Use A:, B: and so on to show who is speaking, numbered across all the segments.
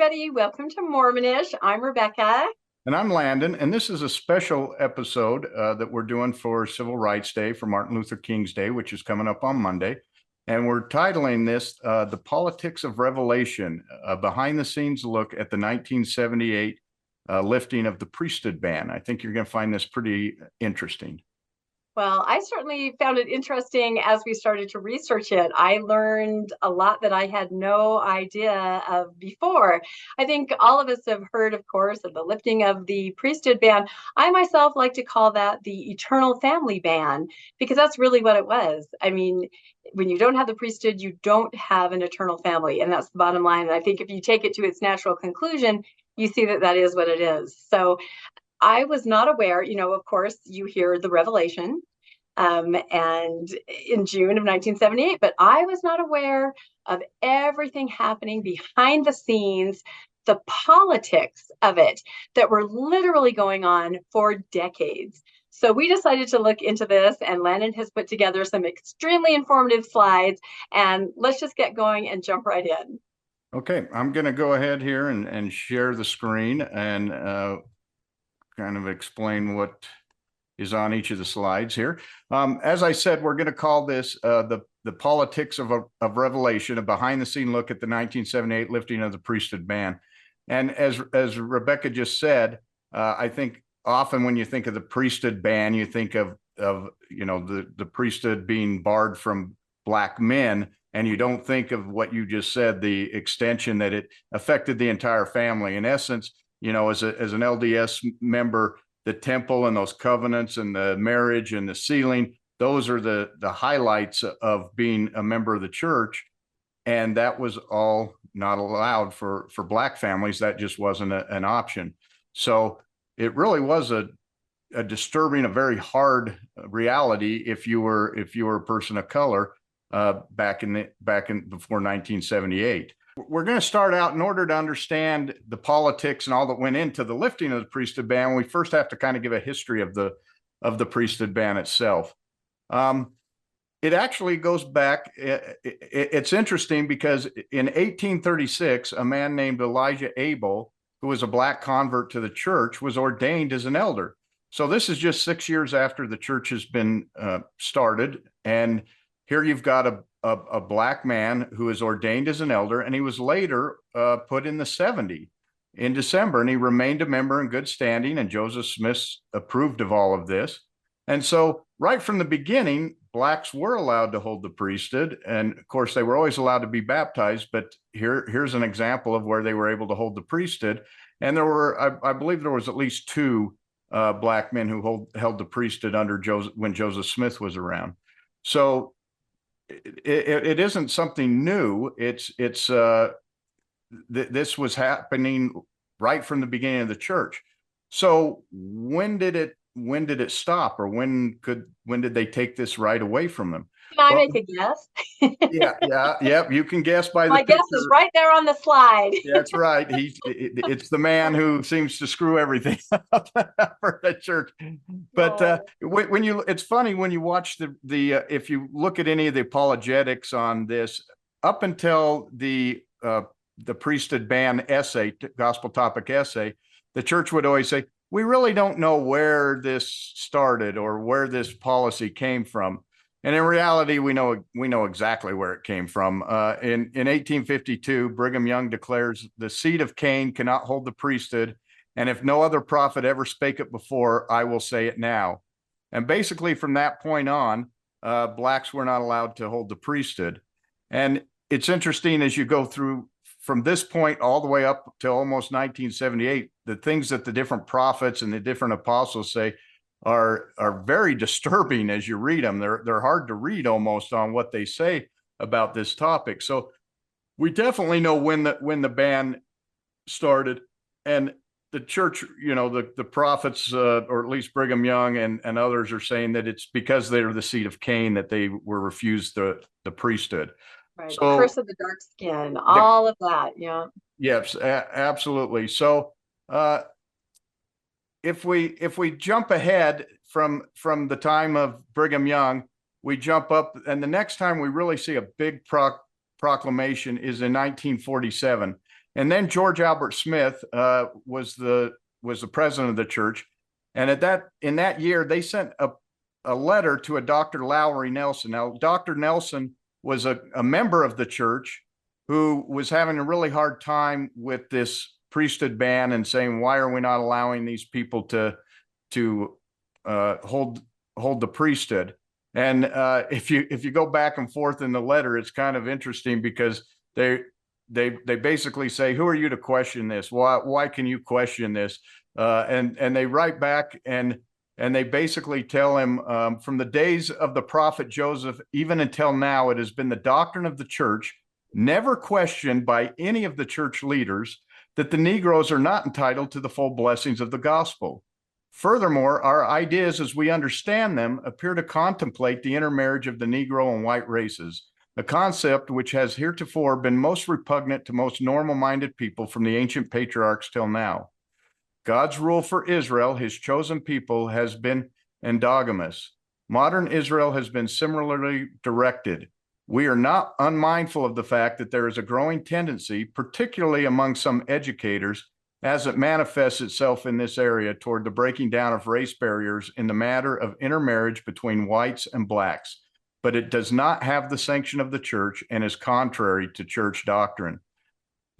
A: everybody. Welcome to Mormonish. I'm Rebecca.
B: And I'm Landon, and this is a special episode uh, that we're doing for Civil Rights Day, for Martin Luther King's Day, which is coming up on Monday. And we're titling this uh, The Politics of Revelation, a behind the scenes look at the 1978 uh, lifting of the priesthood ban. I think you're going to find this pretty interesting.
A: Well, I certainly found it interesting as we started to research it. I learned a lot that I had no idea of before. I think all of us have heard, of course, of the lifting of the priesthood ban. I myself like to call that the eternal family ban because that's really what it was. I mean, when you don't have the priesthood, you don't have an eternal family. And that's the bottom line. And I think if you take it to its natural conclusion, you see that that is what it is. So I was not aware, you know, of course, you hear the revelation um, and in June of 1978, but I was not aware of everything happening behind the scenes, the politics of it that were literally going on for decades. So we decided to look into this, and Landon has put together some extremely informative slides. And let's just get going and jump right in.
B: Okay, I'm going to go ahead here and, and share the screen and uh, kind of explain what is on each of the slides here. Um, as I said, we're going to call this uh, the the politics of, of revelation, a behind the scene look at the 1978 lifting of the priesthood ban. And as as Rebecca just said, uh, I think often when you think of the priesthood ban, you think of of you know the the priesthood being barred from black men and you don't think of what you just said the extension that it affected the entire family in essence you know as a as an LDS member the temple and those covenants and the marriage and the sealing those are the the highlights of being a member of the church. And that was all not allowed for for black families. That just wasn't a, an option. So it really was a a disturbing a very hard reality if you were if you were a person of color uh, back in the back in before 1978. We're going to start out in order to understand the politics and all that went into the lifting of the priesthood ban. We first have to kind of give a history of the of the priesthood ban itself. Um, it actually goes back. It, it, it's interesting because in 1836, a man named Elijah Abel, who was a black convert to the church, was ordained as an elder. So this is just six years after the church has been uh, started, and here you've got a, a, a, black man who was ordained as an elder, and he was later uh, put in the 70 in December, and he remained a member in good standing. And Joseph Smith approved of all of this. And so, right from the beginning, blacks were allowed to hold the priesthood, and of course, they were always allowed to be baptized. But here, here's an example of where they were able to hold the priesthood. And there were, I, I believe, there was at least two uh, black men who hold, held the priesthood under Joseph when Joseph Smith was around. So it, it isn't something new. It's it's uh, th- this was happening right from the beginning of the church. So when did it when did it stop, or when could when did they take this right away from them?
A: Can I well, make a guess?
B: yeah, yeah, yep. You can guess by
A: the. My
B: picture.
A: guess is right there on the slide.
B: That's right. He's it, it's the man who seems to screw everything up for the church. But uh, when, when, you, it's funny when you watch the the uh, if you look at any of the apologetics on this, up until the uh, the priesthood ban essay, gospel topic essay, the church would always say, "We really don't know where this started or where this policy came from." And in reality, we know we know exactly where it came from. Uh, in in 1852, Brigham Young declares the seed of Cain cannot hold the priesthood, and if no other prophet ever spake it before, I will say it now. And basically, from that point on, uh, blacks were not allowed to hold the priesthood. And it's interesting as you go through from this point all the way up to almost 1978, the things that the different prophets and the different apostles say are are very disturbing as you read them. They're they're hard to read almost on what they say about this topic. So we definitely know when the when the ban started and the church, you know, the the prophets, uh, or at least Brigham Young and and others are saying that it's because they're the seed of Cain that they were refused the the priesthood.
A: Right. So, curse of the dark skin, all the, of that. Yeah.
B: Yes, a- absolutely. So, uh, if we if we jump ahead from from the time of Brigham Young, we jump up, and the next time we really see a big proc- proclamation is in 1947. And then George Albert Smith uh, was the was the president of the church. And at that in that year, they sent a, a letter to a Dr. Lowry Nelson. Now, Dr. Nelson was a, a member of the church who was having a really hard time with this priesthood ban and saying, why are we not allowing these people to to uh, hold hold the priesthood? And uh, if you if you go back and forth in the letter, it's kind of interesting because they they they basically say, "Who are you to question this? Why why can you question this?" Uh, and and they write back and and they basically tell him um, from the days of the prophet Joseph even until now, it has been the doctrine of the church, never questioned by any of the church leaders, that the Negroes are not entitled to the full blessings of the gospel. Furthermore, our ideas as we understand them appear to contemplate the intermarriage of the Negro and white races, a concept which has heretofore been most repugnant to most normal minded people from the ancient patriarchs till now. God's rule for Israel, his chosen people, has been endogamous. Modern Israel has been similarly directed. We are not unmindful of the fact that there is a growing tendency, particularly among some educators, as it manifests itself in this area toward the breaking down of race barriers in the matter of intermarriage between whites and blacks, but it does not have the sanction of the church and is contrary to church doctrine.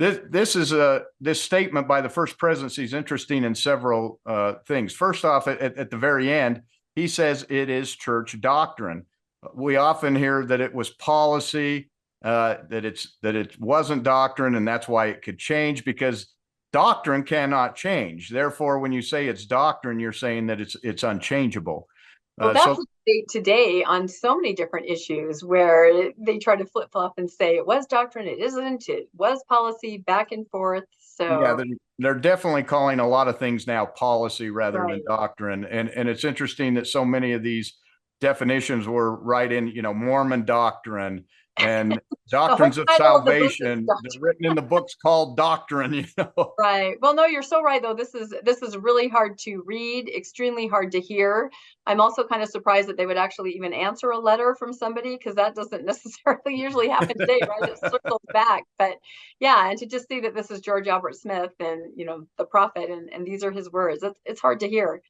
B: This, this is a this statement by the first presidency is interesting in several uh, things. First off, at, at the very end, he says it is church doctrine. We often hear that it was policy, uh, that it's that it wasn't doctrine, and that's why it could change because doctrine cannot change. Therefore, when you say it's doctrine, you're saying that it's it's unchangeable.
A: Well,
B: Uh,
A: that's
B: so-
A: the debate today on so many different issues where they try to flip flop and say it was doctrine, it isn't, it was policy, back and forth.
B: Yeah,
A: So
B: they're, they're definitely calling a lot of things now policy rather than doctrine. And, and it's interesting that so many of these definitions were right in, you know, Mormon doctrine and oh, doctrines of
A: the
B: salvation.
A: Doctrine.
B: Written in the books called doctrine, you know.
A: Right. Well, no, you're so right though. This is this is really hard to read, extremely hard to hear. I'm also kind of surprised that they would actually even answer a letter from somebody because that doesn't necessarily usually happen today, right? It circles back. But yeah, and to just see that this is George Albert Smith and you know the prophet and, and these are his words, it's it's hard to hear.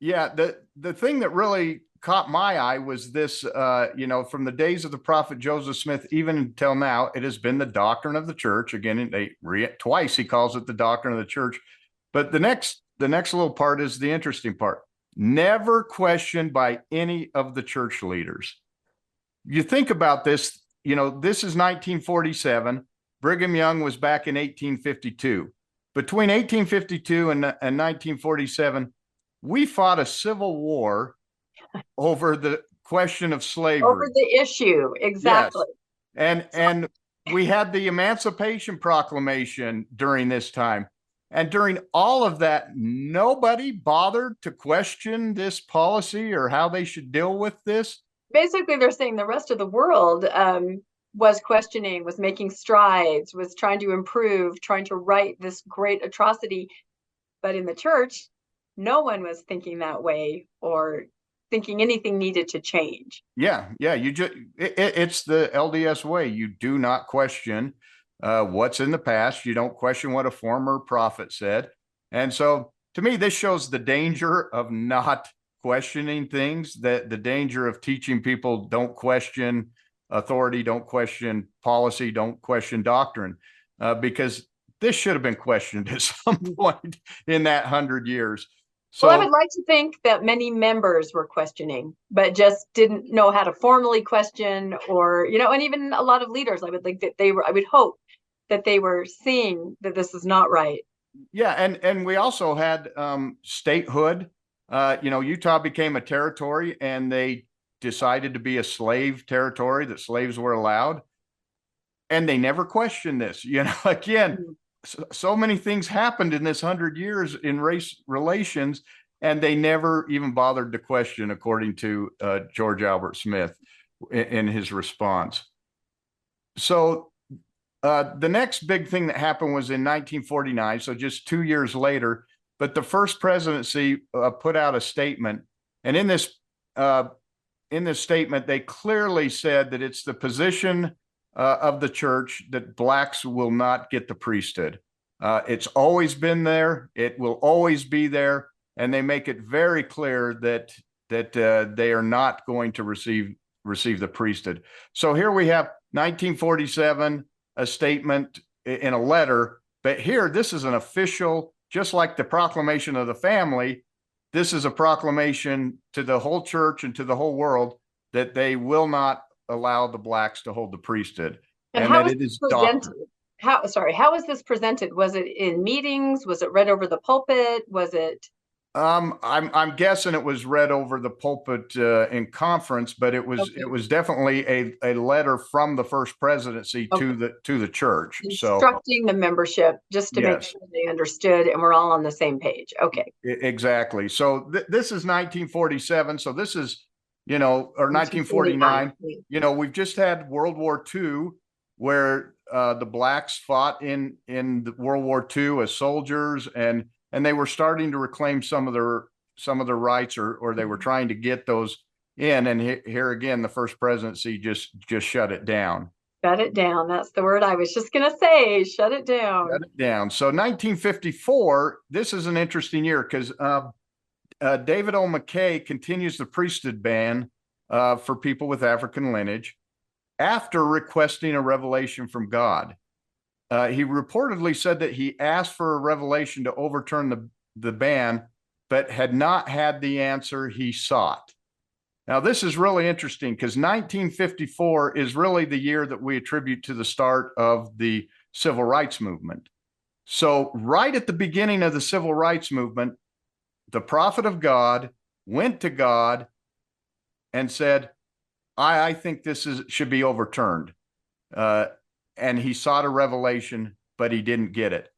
B: Yeah, the the thing that really caught my eye was this uh, you know, from the days of the prophet Joseph Smith even until now, it has been the doctrine of the church. Again, they re, twice he calls it the doctrine of the church. But the next the next little part is the interesting part. Never questioned by any of the church leaders. You think about this, you know, this is 1947. Brigham Young was back in 1852. Between 1852 and, and 1947, we fought a civil war over the question of slavery.
A: Over the issue, exactly.
B: and and we had the Emancipation Proclamation during this time. And during all of that, nobody bothered to question this policy or how they should deal with this.
A: Basically, they're saying the rest of the world um, was questioning, was making strides, was trying to improve, trying to right this great atrocity. But in the church, no one was thinking that way or thinking anything needed to change.
B: Yeah, yeah. You just it, it- it's the LDS way. You do not question uh, what's in the past. You don't question what a former prophet said. And so, to me, this shows the danger of not questioning things. That the danger of teaching people don't question authority, don't question policy, don't question doctrine, uh, because this should have been questioned at some point in that hundred years. So
A: well, I would like to think that many members were questioning, but just didn't know how to formally question, or you know, and even a lot of leaders. I would think that they were. I would hope that they were seeing that this is not right.
B: Yeah, and and we also had um, statehood. Uh, you know, Utah became a territory, and they decided to be a slave territory that slaves were allowed, and they never questioned this. You know, again,
A: Mm.
B: So, many things happened in this hundred years in race relations, and they never even bothered to question, according to uh, George Albert Smith in, in his response. So uh, the next big thing that happened was in 1949, so just two years later. But the first presidency uh, put out a statement, and in this uh, in this statement, they clearly said that it's the position uh, of the church that blacks will not get the priesthood. Uh, it's always been there. It will always be there, and they make it very clear that that uh, they are not going to receive receive the priesthood. So here we have 1947, a statement in a letter, but here this is an official, just like the proclamation of the family. This is a proclamation to the whole church and to the whole world that they will not allow the blacks to hold the priesthood.
A: And
B: And that it is
A: presented?
B: doctrine.
A: How, sorry, how was this presented? Was it in meetings? Was it read over the pulpit? Was it?
B: Um, I'm, I'm guessing it was read over the pulpit, uh, in conference, but it was,
A: Okay.
B: it was definitely a, a letter from the first presidency
A: Okay.
B: to the, to the church. So,
A: instructing the membership just to make sure they understood and we're all on the same page. Okay.
B: exactly. So th- this is nineteen forty-seven. So this is, you know, or nineteen forty-nine. you know, we've just had World War II where uh, the blacks fought in in World War II as soldiers and and they were starting to reclaim some of their some of their rights or or they were
A: Mhm.
B: trying to get those in and he- here again the first presidency just just shut it down
A: Shut it down. That's the word I was just gonna say. Shut it down.
B: shut it down so 1954 this is an interesting year because uh, uh, David O. McKay continues the priesthood ban uh, for people with African lineage after requesting a revelation from God. Uh, he reportedly said that he asked for a revelation to overturn the, the ban, but had not had the answer he sought. Now, this is really interesting because 1954 is really the year that we attribute to the start of the civil rights movement. So, right at the beginning of the civil rights movement, the prophet of God went to God and said, I, I think this is should be overturned. Uh, and he sought a revelation, but he didn't get it.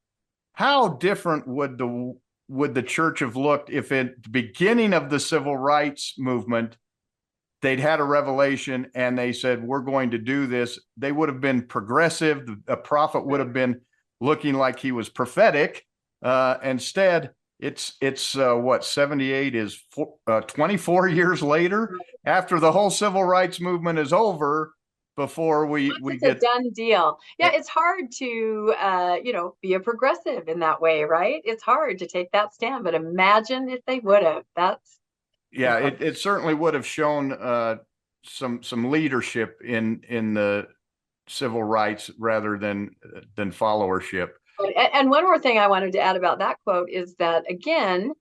B: How different would the would the church have looked if at the beginning of the civil rights movement they'd had a revelation and they said we're going to do this they would have been progressive the prophet would have been looking like he was prophetic uh instead it's it's uh, what 78 is four, uh, 24 years later after the whole civil rights movement is over before we we
A: It's a
B: get
A: done deal. Yeah, it's hard to, uh, you know, be a progressive in that way, right? It's hard to take that stand, but imagine if they would have. That's
B: yeah
A: Yeah.
B: it, it certainly would have shown uh some some leadership in in the civil rights rather than than followership
A: And, and one more thing I wanted to add about that quote is that again,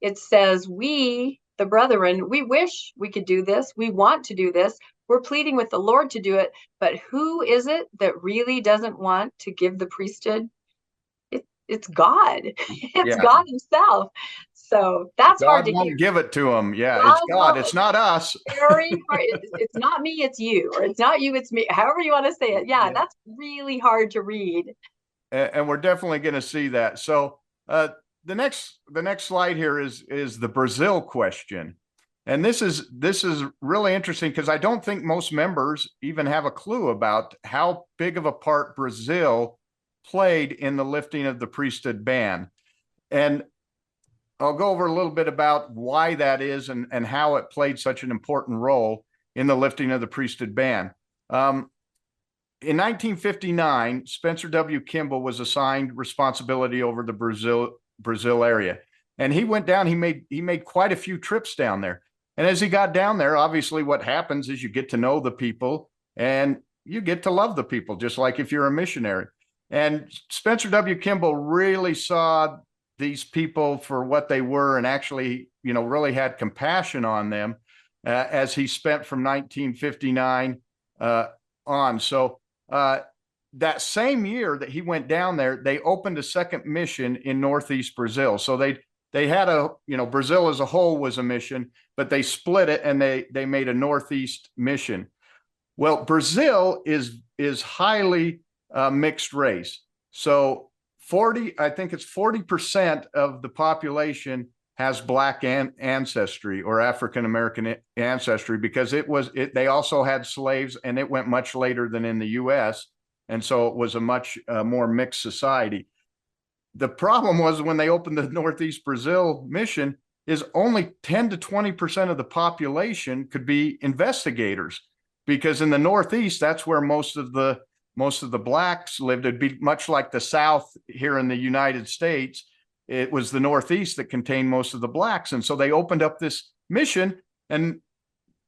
A: it says, We, the brethren, we wish we could do this. We want to do this. We're pleading with the Lord to do it. But who is it that really doesn't want to give the priesthood? It, it's God. It's
B: Yeah.
A: God Himself. So that's hard to
B: won't give it to him yeah
A: God
B: it's god it's not us
A: Very hard. It's not me, it's you, or it's not you, it's me. However you want to say it. Yeah,
B: Yeah.
A: that's really hard to read.
B: And, and we're definitely going to see that. So uh, the next the next slide here is is the Brazil question, and this is this is really interesting because I don't think most members even have a clue about how big of a part Brazil played in the lifting of the priesthood ban, and I'll go over a little bit about why that is and and how it played such an important role in the lifting of the priesthood ban. Um, in 1959, Spencer W. Kimball was assigned responsibility over the Brazil Brazil area, and he went down. He made he made quite a few trips down there. And as he got down there, obviously, what happens is you get to know the people and you get to love the people, just like if you're a missionary. And Spencer W. Kimball really saw these people for what they were, and actually, you know, really had compassion on them uh, as he spent from 1959 uh, on. So uh, that same year that he went down there, they opened a second mission in Northeast Brazil. So they they had a you know Brazil as a whole was a mission, but they split it and they they made a Northeast mission. Well, Brazil is is highly uh, mixed race. So forty, I think it's forty percent of the population has black an- ancestry or African American ancestry because it was it they also had slaves and it went much later than in the US and so it was a much uh, more mixed society. The problem was when they opened the Northeast Brazil mission is only 10 to 20% of the population could be investigators because in the Northeast, that's where most of the most of the blacks lived. It'd be much like the South here in the United States. It was the Northeast that contained most of the blacks, and so they opened up this mission, and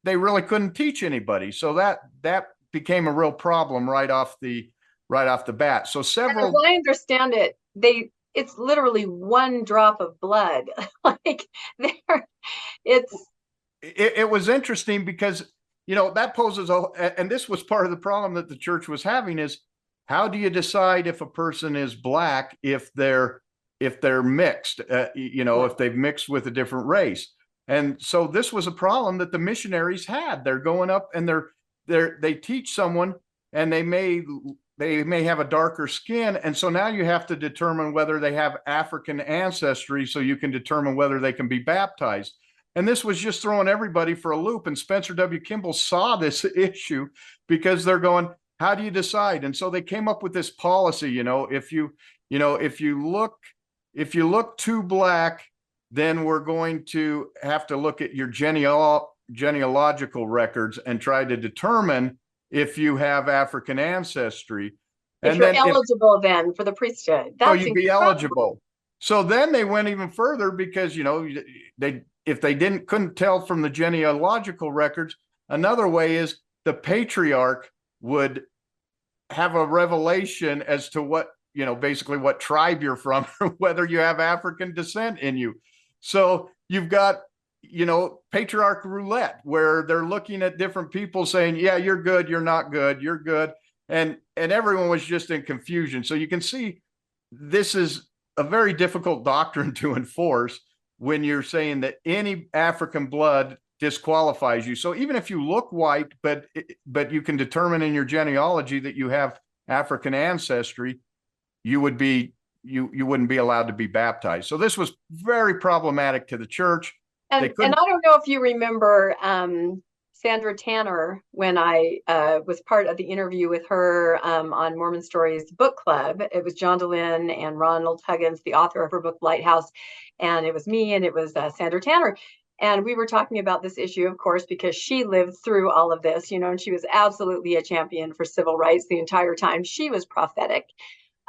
B: they really couldn't teach anybody. So that that became a real problem right off the right off the bat. So
A: And
B: several.
A: as I understand it, they it's literally one drop of blood. like there, it's
B: it, it was interesting because you know that poses a- and this was part of the problem that the church was having is how do you decide if a person is black if they're if they're mixed uh, you know if they've mixed with a different race and so this was a problem that the missionaries had they're going up and they're they're they teach someone and they may they may have a darker skin and so now you have to determine whether they have african ancestry so you can determine whether they can be baptized and this was just throwing everybody for a loop. And Spencer W. Kimball saw this issue because they're going, how do you decide? And so they came up with this policy, you know, if you, you know, if you look, if you look too black, then we're going to have to look at your geneal genealogical records and try to determine if you have African ancestry.
A: if
B: And
A: you're
B: then if-
A: eligible then for the priesthood.
B: Oh,
A: so
B: you'd be eligible. So then they went even further because, you know, they, if they didn't, couldn't tell from the genealogical records, another way is the patriarch would have a revelation as to what, you know, basically what tribe you're from, whether you have African descent in you. So you've got, you know, patriarch roulette where they're looking at different people saying, yeah, you're good, you're not good, you're good. And, and everyone was just in confusion. So you can see this is a very difficult doctrine to enforce when you're saying that any African blood disqualifies you. So even if you look white, but but you can determine in your genealogy that you have African ancestry, you would be you you wouldn't be allowed to be baptized. So this was very problematic to the church.
A: And, and I don't know if you remember um, Sandra Tanner when I uh, was part of the interview with her um, on Mormon Stories book club. It was John Dehlin and Ronald Huggins, the author of her book Lighthouse, and it was me and it was uh, Sandra Tanner. And we were talking about this issue, of course, because she lived through all of this, you know, and she was absolutely a champion for civil rights the entire time. She was prophetic.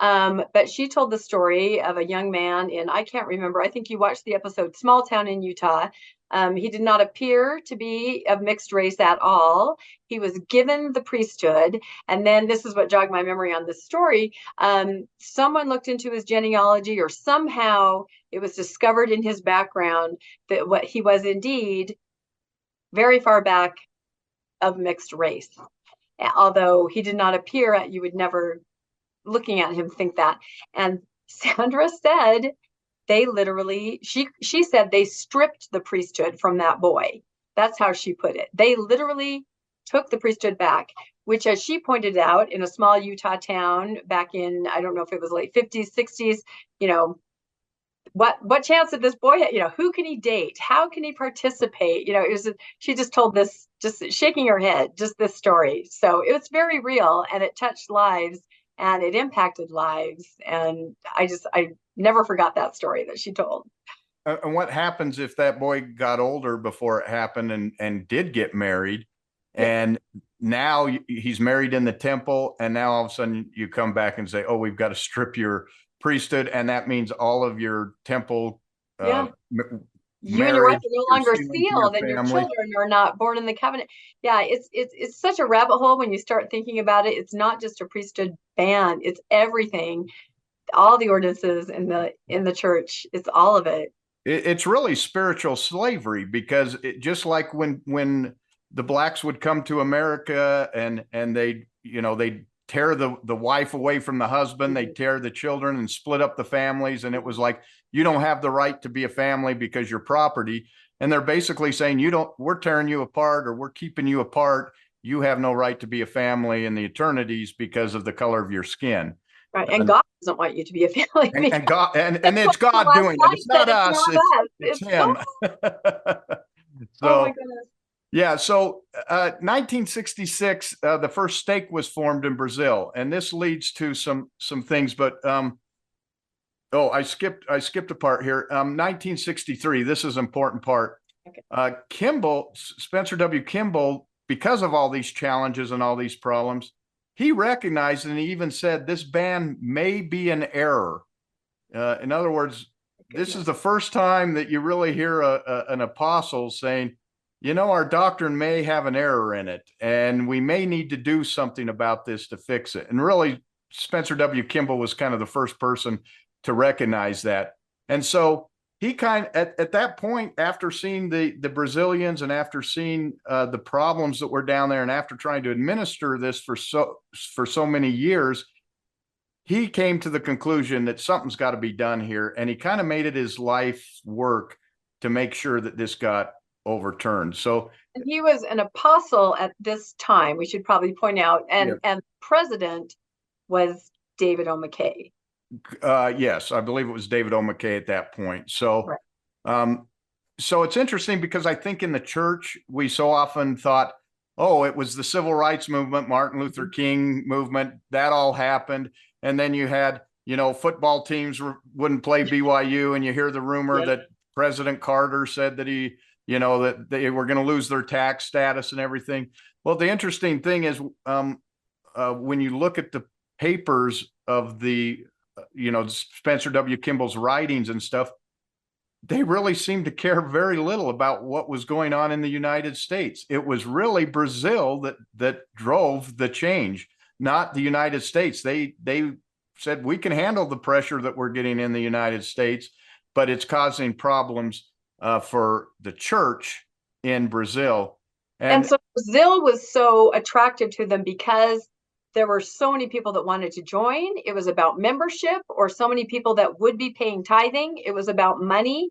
A: Um, but she told the story of a young man in, I can't remember, I think you watched the episode Small Town in Utah. Um, he did not appear to be of mixed race at all. He was given the priesthood. And then this is what jogged my memory on this story. Um, someone looked into his genealogy, or somehow it was discovered in his background that what he was indeed very far back of mixed race. Although he did not appear, you would never looking at him think that. And Sandra said they literally she she said they stripped the priesthood from that boy. That's how she put it. They literally took the priesthood back, which as she pointed out in a small Utah town back in I don't know if it was late 50s, 60s, you know, what what chance did this boy? You know, who can he date? How can he participate? You know, it was she just told this just shaking her head, just this story. So it was very real and it touched lives and it impacted lives. And I just I never forgot that story that she told.
B: Uh, and what happens if that boy got older before it happened and and did get married, and now he's married in the temple, and now all of a sudden you come back and say, "Oh, we've got to strip your priesthood," and that means all of your temple. Uh,
A: Yeah. You and your wife are no longer sealed, and your children are not born in the covenant. Yeah, it's it's it's such a rabbit hole when you start thinking about it. It's not just a priesthood ban; it's everything, all the ordinances in the in the church. It's all of it.
B: It, it's really spiritual slavery because it just like when when the blacks would come to America and and they you know they tear the the wife away from the husband, they mm-hmm. tear the children and split up the families, and it was like you don't have the right to be a family because you're property, and they're basically saying you don't we're tearing you apart or we're keeping you apart. You have no right to be a family in the eternities because of the color of your skin.
A: Right. And
B: And-
A: God doesn't want you to be a family.
B: And, and God and, and it's God doing it. It's not us.
A: It's,
B: It's,
A: us.
B: it's
A: It's
B: him. So
A: oh my goodness.
B: yeah, so uh, 1966, uh, the first stake was formed in Brazil, and this leads to some some things. But um, oh, I skipped I skipped a part here. Um, 1963. This is an important part.
A: Okay.
B: Uh, Kimball, S- Spencer W. Kimball because of all these challenges and all these problems, he recognized and he even said this ban may be an error. Uh, in other words, this is the first time that you really hear a, a, an apostle saying, you know, our doctrine may have an error in it, and we may need to do something about this to fix it. And really, Spencer W. Kimball was kind of the first person to recognize that. And so he kind at, at that point, after seeing the the Brazilians and after seeing uh, the problems that were down there, and after trying to administer this for so for so many years, he came to the conclusion that something's got to be done here, and he kind of made it his life work to make sure that this got overturned. So
A: he was an apostle at this time, we should probably point out, and,
B: Yep.
A: and president was David O. McKay.
B: Uh, yes, I believe it was David O. McKay at that point. So,
A: Right.
B: um, so it's interesting because I think in the church, we so often thought, oh, it was the civil rights movement, Martin Luther King movement, that all happened. And then you had, you know, football teams wouldn't play BYU and you hear the rumor
A: Yeah.
B: that President Carter said that he, you know, that they were going to lose their tax status and everything. Well, the interesting thing is, um, uh, when you look at the papers of the you know Spencer W. Kimball's writings and stuff, they really seemed to care very little about what was going on in the United States. It was really Brazil that that drove the change, not the United States. They they said we can handle the pressure that we're getting in the United States, but it's causing problems uh, for the church in Brazil.
A: And so Brazil was so attractive to them because there were so many people that wanted to join. It was about membership or so many people that would be paying tithing. It was about money.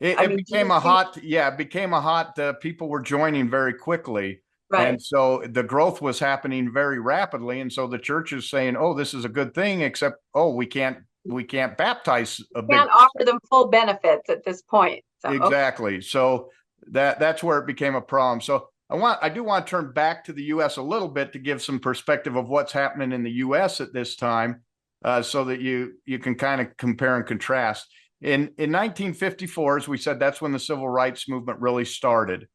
B: It, it
A: mean,
B: became a hot, yeah, it became a hot, uh, people were joining very quickly.
A: Right.
B: And so the growth was happening very rapidly. And so the church is saying, oh, this is a good thing, except, oh, we can't, we can't baptize a big.
A: Can't offer them full benefits at this point. So.
B: Exactly. So that, that's where it became a problem. So I want, I do want to turn back to the US a little bit to give some perspective of what's happening in the US at this time. Uh, so that you, you can kind of compare and contrast. In, in 1954, as we said, that's when the civil rights movement really started.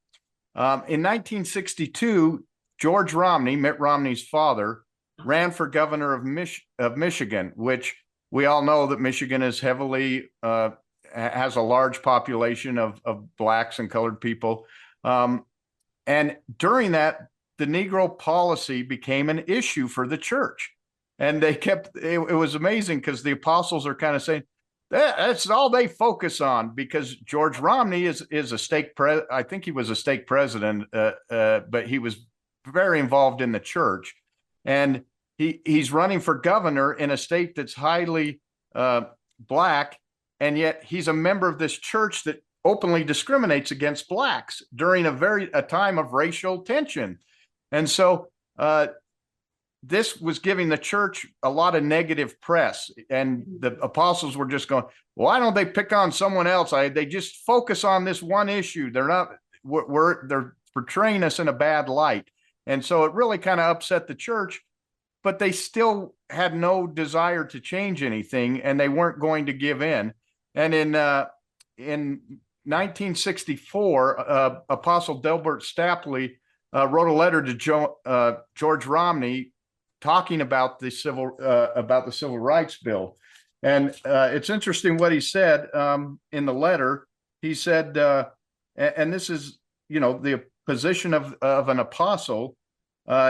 B: Um, in 1962, George Romney, Mitt Romney's father, ran for governor of, Mich- of Michigan, which we all know that Michigan is heavily uh, has a large population of of blacks and colored people. Um, and during that, the Negro policy became an issue for the church, and they kept. It, it was amazing because the apostles are kind of saying. "That- That's all they focus on because George Romney is is a stake pre. I think he was a stake president, uh, uh, but he was very involved in the church, and he he's running for governor in a state that's highly uh, black, and yet he's a member of this church that openly discriminates against blacks during a very a time of racial tension, and so uh, this was giving the church a lot of negative press, and the apostles were just going, "Why don't they pick on someone else? I they just focus on this one issue. They're not we're, we're they're portraying us in a bad light." And so it really kind of upset the church but they still had no desire to change anything and they weren't going to give in. And in uh, in 1964, uh, Apostle Delbert Stapley uh, wrote a letter to jo- uh, George Romney talking about the civil uh, about the civil rights bill. And uh, it's interesting what he said um, in the letter. He said, uh, a- and this is you know the position of of an apostle.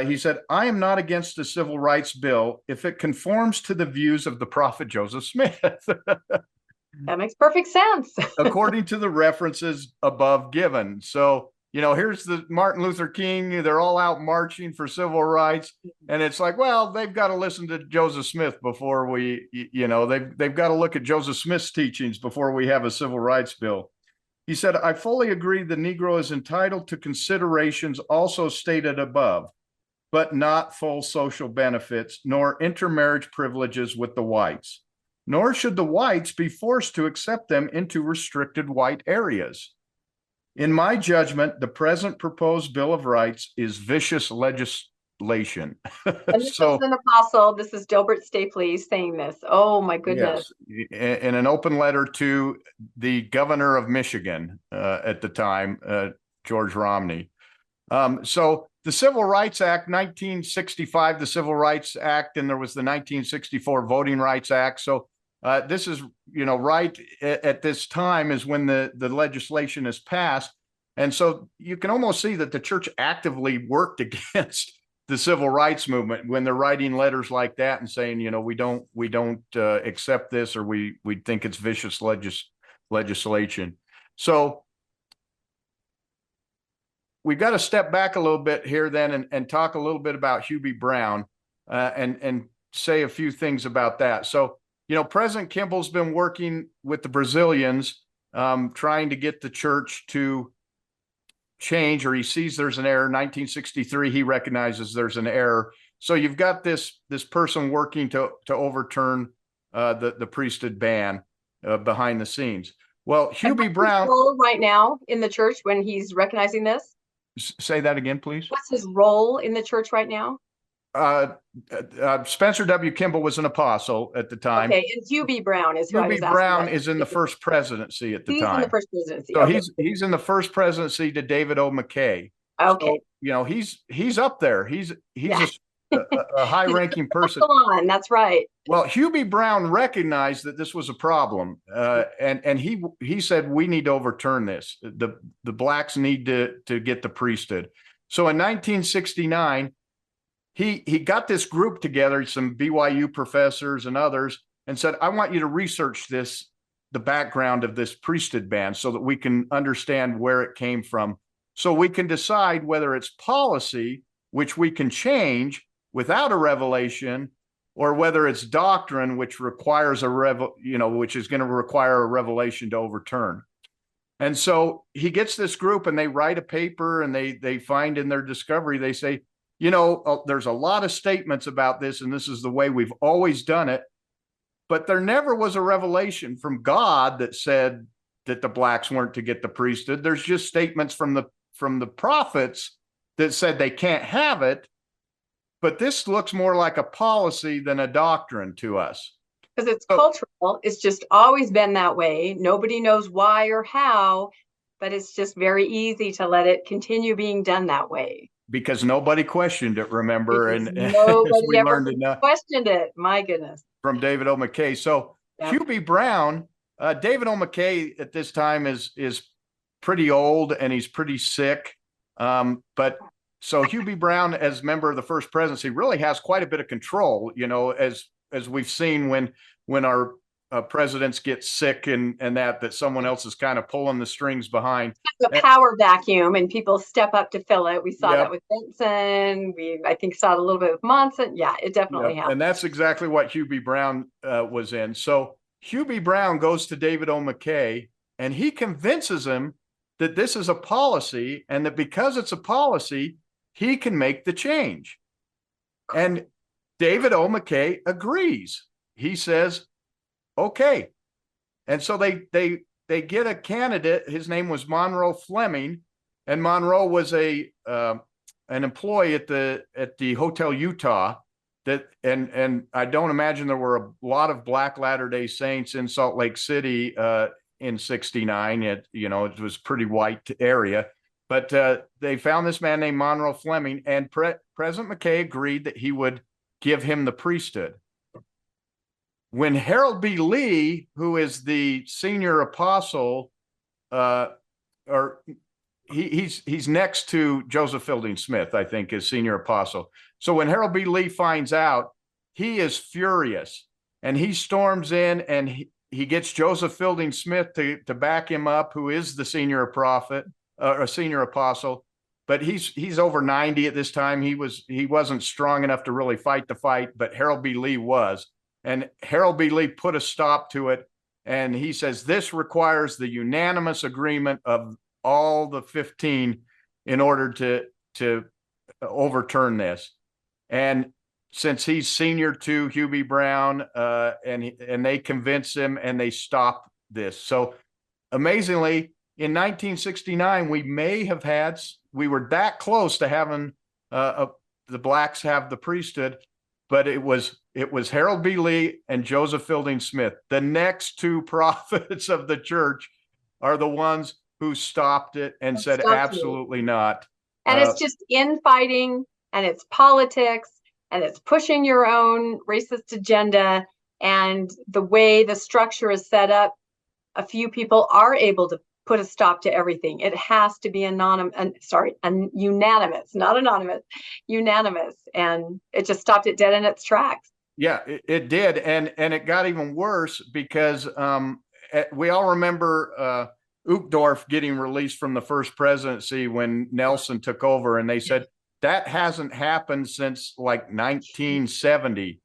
B: He said, I am not against the civil rights bill if it conforms to the views of the prophet Joseph Smith,
A: that makes perfect sense.
B: according to the references above given. So, you know, here's the Martin Luther King, they're all out marching for civil rights. And it's like, well, they've got to listen to Joseph Smith before we, you know, they've, they've got to look at Joseph Smith's teachings before we have a civil rights bill. He said, I fully agree the Negro is entitled to considerations also stated above, but not full social benefits nor intermarriage privileges with the whites. Nor should the whites be forced to accept them into restricted white areas. In my judgment, the present proposed Bill of Rights is vicious legislation.
A: And this
B: so,
A: is an apostle. This is Delbert Stapley saying this. Oh my goodness.
B: Yes, in an open letter to the governor of Michigan uh, at the time, uh, George Romney. Um, so the Civil Rights Act, nineteen sixty-five, the Civil Rights Act, and there was the nineteen sixty-four Voting Rights Act. So uh, this is, you know, right at, at this time is when the, the legislation is passed. And so you can almost see that the church actively worked against the civil rights movement when they're writing letters like that and saying, you know, we don't, we don't uh, accept this or we, we think it's vicious legis- legislation. So we've got to step back a little bit here then and, and talk a little bit about Hugh B. Brown uh, and, and say a few things about that. So, you know, President Kimball's been working with the Brazilians, um, trying to get the church to change, or he sees there's an error. 1963, he recognizes there's an error. So you've got this this person working to to overturn uh, the the priesthood ban uh, behind the scenes. Well,
A: Hugh B.
B: Brown,
A: role Right now in the church when he's recognizing this,
B: say that again, please.
A: what's his role in the church right now?
B: Uh, uh, Spencer W. Kimball was an apostle at the time.
A: Okay, and Hugh B. Brown is who I was asking
B: Brown
A: about.
B: is in the first presidency at the
A: He's in the
B: time.
A: first presidency.
B: So
A: Okay,
B: he's he's in the first presidency to David O. McKay.
A: okay.
B: So, you know, he's he's up there. He's he's
A: Yeah.
B: a, a, a high ranking person.
A: Come on, that's right.
B: Well, Hugh B. Brown recognized that this was a problem, uh, and and he he said we need to overturn this. The the blacks need to to get the priesthood. So in 1969, he he got this group together, some BYU professors and others, and said, "I want you to research this, the background of this priesthood ban, so that we can understand where it came from, so we can decide whether it's policy, which we can change without a revelation." or whether it's doctrine which requires a rev you know which is going to require a revelation to overturn and so he gets this group and they write a paper and they they find in their discovery they say you know uh, there's a lot of statements about this and this is the way we've always done it but there never was a revelation from god that said that the blacks weren't to get the priesthood there's just statements from the from the prophets that said they can't have it but this looks more like a policy than a doctrine to us.
A: Because it's
B: Oh.
A: cultural. It's just always been that way. Nobody knows why or how, but it's just very easy to let it continue being done that way.
B: Because nobody questioned it, remember? And
A: Because
B: as
A: nobody
B: we
A: ever
B: learned enough
A: Questioned it. My goodness.
B: from David O. McKay. So
A: Yeah.
B: Hugh B. Brown, uh, David O. McKay at this time is is pretty old and he's pretty sick. Um, but so Hugh B. Brown, as member of the first presidency, really has quite a bit of control. You know, as as we've seen when when our uh, presidents get sick and and that that someone else is kind of pulling the strings behind.
A: The
B: Eh.
A: power vacuum and people step up to fill it. We saw
B: Yep.
A: that with Benson. We, I think, saw it a little bit with Monson. Yeah, it definitely
B: Yeah,
A: happened.
B: And that's exactly what Hugh B. Brown uh, was in. So Hugh B. Brown goes to David O. McKay and he convinces him that this is a policy and that because it's a policy, he can make the change. And David O. McKay agrees. He says, okay. And so they they they get a candidate. His name was Monroe Fleming, and Monroe was a uh, an employee at the at the Hotel Utah. That and and I don't imagine there were a lot of Black Latter Day Saints in Salt Lake City uh, in '69. It you know it was pretty white area, but uh, they found this man named Monroe Fleming, and Pre- President McKay agreed that he would give him the priesthood when Harold B. Lee, who is the senior apostle, uh, or he, he's he's next to Joseph Fielding Smith, I think, is senior apostle. So when Harold B. Lee finds out, he is furious and he storms in and he, he gets Joseph Fielding Smith to to back him up, who is the senior prophet, uh, a senior apostle. But he's he's over 90 at this time. He was he wasn't strong enough to really fight the fight, but Harold B. Lee was. And Harold B. Lee put a stop to it. And he says this requires the unanimous agreement of all the 15 in order to, to overturn this. And since he's senior to Hugh B. Brown, uh, and, and they convince him and they stop this. So amazingly, in 1969, we may have had, we were that close to having uh, a, the blacks have the priesthood but it was it was Harold B. Lee and Joseph Fielding Smith. The next two prophets of the church are the ones who stopped it and said absolutely not.
A: And
B: Uh,
A: it's just infighting and it's politics and it's pushing your own racist agenda. And the way the structure is set up, a few people are able to put a stop to everything. It has to be anonymous, sorry, un- unanimous, not anonymous, unanimous. And it just stopped it dead in its tracks.
B: Yeah, it, it did, and and it got even worse because um, eh, we all remember uh, Uchtdorf getting released from the first presidency when Nelson took over, and they said that hasn't happened since like 1970.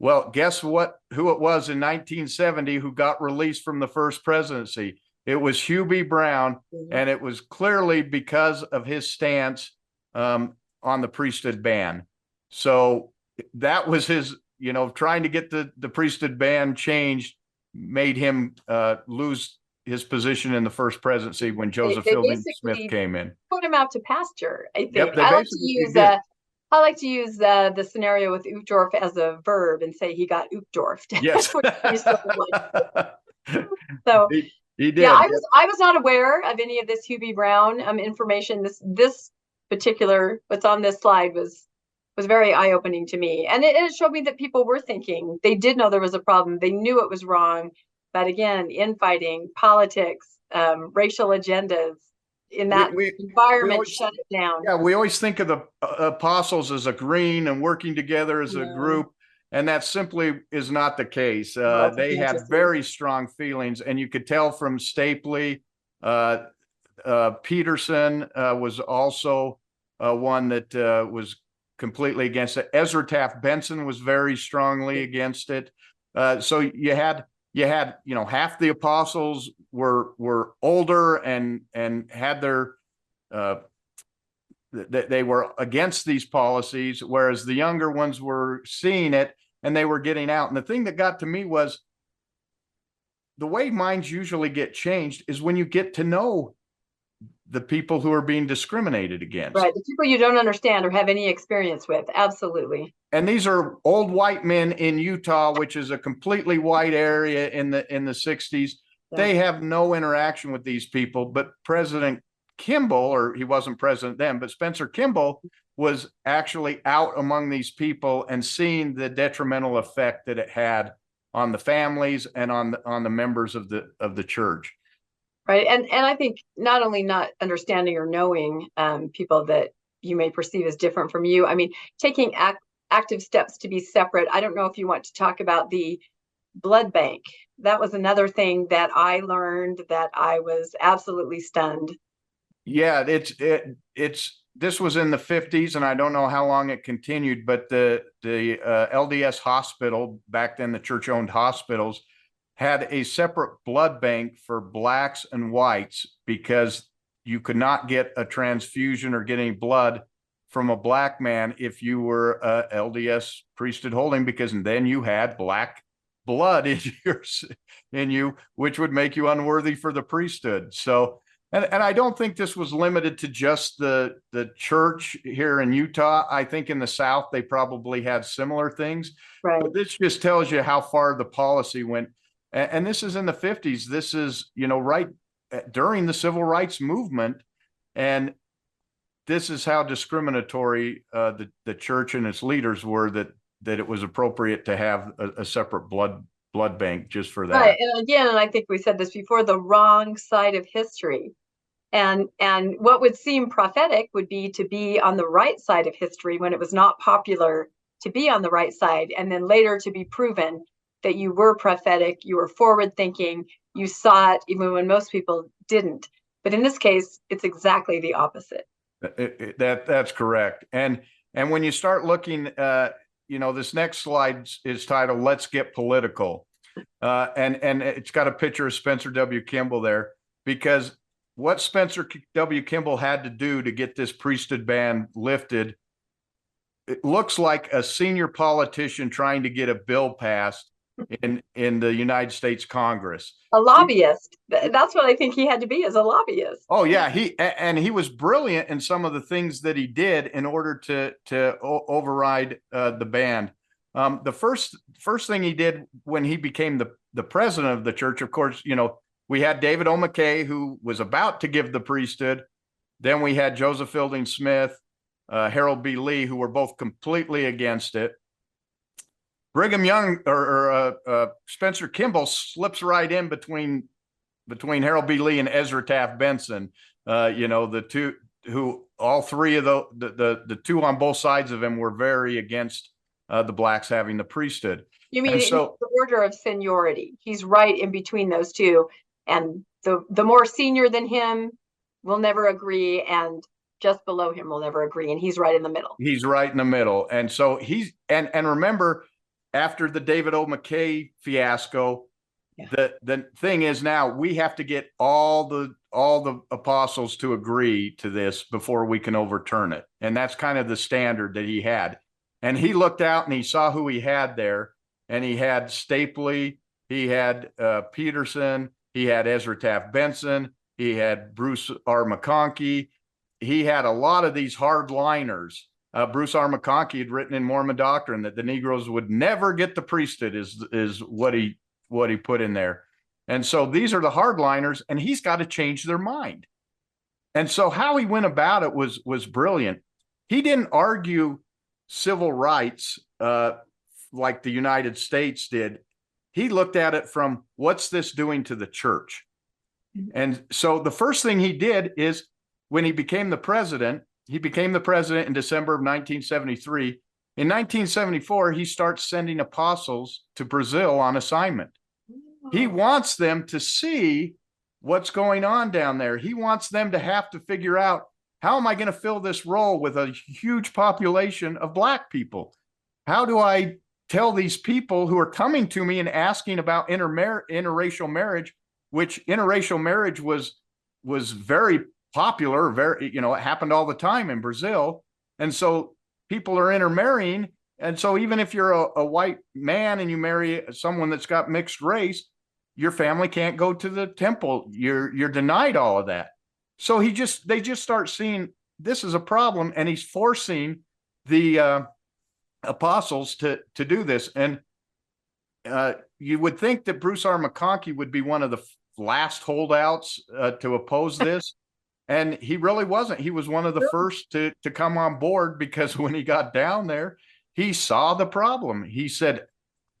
B: Well, guess what? Who it was in 1970 who got released from the first presidency? It was Hugh B. Brown, and it was clearly because of his stance um, on the priesthood ban. So that was his, you know, trying to get the the priesthood ban changed made him uh, lose his position in the first presidency when Joseph Fielding Smith came in.
A: Put him out to pasture, I think.
B: Yep,
A: I like to use uh, I like to use uh, the scenario with Uchtdorf as a verb and say he got Uchtdorfed.
B: Yes.
A: Which is sort of like- So
B: he, did.
A: yeah, I was I was not aware of any of this Hugh B. Brown um information. This this particular what's on this slide was was very eye opening to me, and it, it showed me that people were thinking. They did know there was a problem. They knew it was wrong, but again, infighting, politics, um, racial agendas in that
B: we-
A: environment
B: always-
A: shut it down.
B: Yeah, we always think of the uh, apostles as agreeing and working together as a group, and that simply is not the case. Uh,
A: it's
B: they had very strong feelings, and you could tell from Stapley. Uh, uh, Petersen uh, was also uh, one that uh, was completely against it. Ezra Taft Benson was very strongly against it. Uh, so you had you had you know half the apostles were were older and and had their uh, they were against these policies, whereas the younger ones were seeing it and they were getting out. And the thing that got to me was the way minds usually get changed is when you get to know the people who are being discriminated against.
A: Right, the people you don't understand or have any experience with, absolutely.
B: And these are old white men in Utah, which is a completely white area in the in the 60s. They have no interaction with these people, but President Kimball, or he wasn't president then, but Spencer Kimball was actually out among these people and seeing the detrimental effect that it had on the families and on the on the members of the of the church.
A: Right, and and I think not only not understanding or knowing um, people that you may perceive as different from you. I mean, taking ac- active steps to be separate. I don't know if you want to talk about the blood bank. That was another thing that I learned that I was absolutely stunned.
B: Yeah, it's it it's this was in the fifties, and I don't know how long it continued, but the the uh, LDS hospital back then, the church owned hospitals had a separate blood bank for blacks and whites because you could not get a transfusion or get any blood from a black man if you were a LDS priesthood holding, because then you had black blood in your in you, which would make you unworthy for the priesthood. So and, and I don't think this was limited to just the the church here in Utah. I think in the South they probably had similar things.
A: Right,
B: But this just tells you how far the policy went. And, and this is in the 50s. This is, you know, right uh, during the civil rights movement. And this is how discriminatory uh, the, the church and its leaders were that that it was appropriate to have a, a separate blood blood bank just for that.
A: right, and again, and I think we said this before, the wrong side of history. And and what would seem prophetic would be to be on the right side of history when it was not popular to be on the right side, and then later to be proven that you were prophetic, you were forward thinking, you saw it even when most people didn't. But in this case, it's exactly the opposite.
B: It- it- that that's correct. And and when you start looking, uh, you know, this next slide is titled "Let's Get Political," uh, and and it's got a picture of Spencer W. Kimball there because what Spencer W. Kimball had to do to get this priesthood ban lifted, it looks like a senior politician trying to get a bill passed in in the United States Congress.
A: A lobbyist. That's what I think he had to be as a lobbyist.
B: Oh yeah, he and he was brilliant in some of the things that he did in order to to o- override uh, the ban. Um, the first first thing he did when he became the the president of the church, of course, you know, we had David O. McKay who was about to give the priesthood. Then we had Joseph Fielding Smith, uh, Harold B. Lee, who were both completely against it. Brigham Young or, or uh, uh, Spencer Kimball slips right in between between Harold B. Lee and Ezra Taft Benson. Uh, you know, the two who all three of the the the, the two on both sides of him were very against uh, the blacks having the priesthood.
A: You mean
B: And
A: in
B: so-
A: the order of seniority? He's right in between those two. And the, the more senior than him will never agree and just below him will never agree. And he's right in the middle.
B: He's right in the middle. And so he's and and remember after the David O. McKay fiasco,
A: Yeah.
B: the the thing is now we have to get all the all the apostles to agree to this before we can overturn it. And that's kind of the standard that he had. And he looked out and he saw who he had there. And he had Stapley, he had uh, Petersen, he had Ezra Taft Benson, he had Bruce R. McConkie, he had a lot of these hardliners. Uh, Bruce R. McConkie had written in Mormon Doctrine that the Negroes would never get the priesthood, is is what he what he put in there. And so these are the hardliners, and he's got to change their mind. And so how he went about it was was brilliant. He didn't argue civil rights uh, like the United States did. He looked at it from what's this doing to the church.
A: Mhm.
B: And so the first thing he did is when he became the president, he became the president in December of 1973. In 1974, he starts sending apostles to Brazil on assignment. He wants them to see what's going on down there. He wants them to have to figure out how am I going to fill this role with a huge population of black people? How do I tell these people who are coming to me and asking about intermar- interracial marriage, which interracial marriage was was very popular, very you know, it happened all the time in Brazil. And so people are intermarrying. And so even if you're a, a white man and you marry someone that's got mixed race, your family can't go to the temple. You're you're denied all of that. So he just they just start seeing this is a problem, and he's forcing the uh, apostles to to do this. And uh, you would think that Bruce R. McConkie would be one of the last holdouts uh, to oppose this, and he really wasn't. He was one of the first to to come on board because when he got down there, he saw the problem. He said,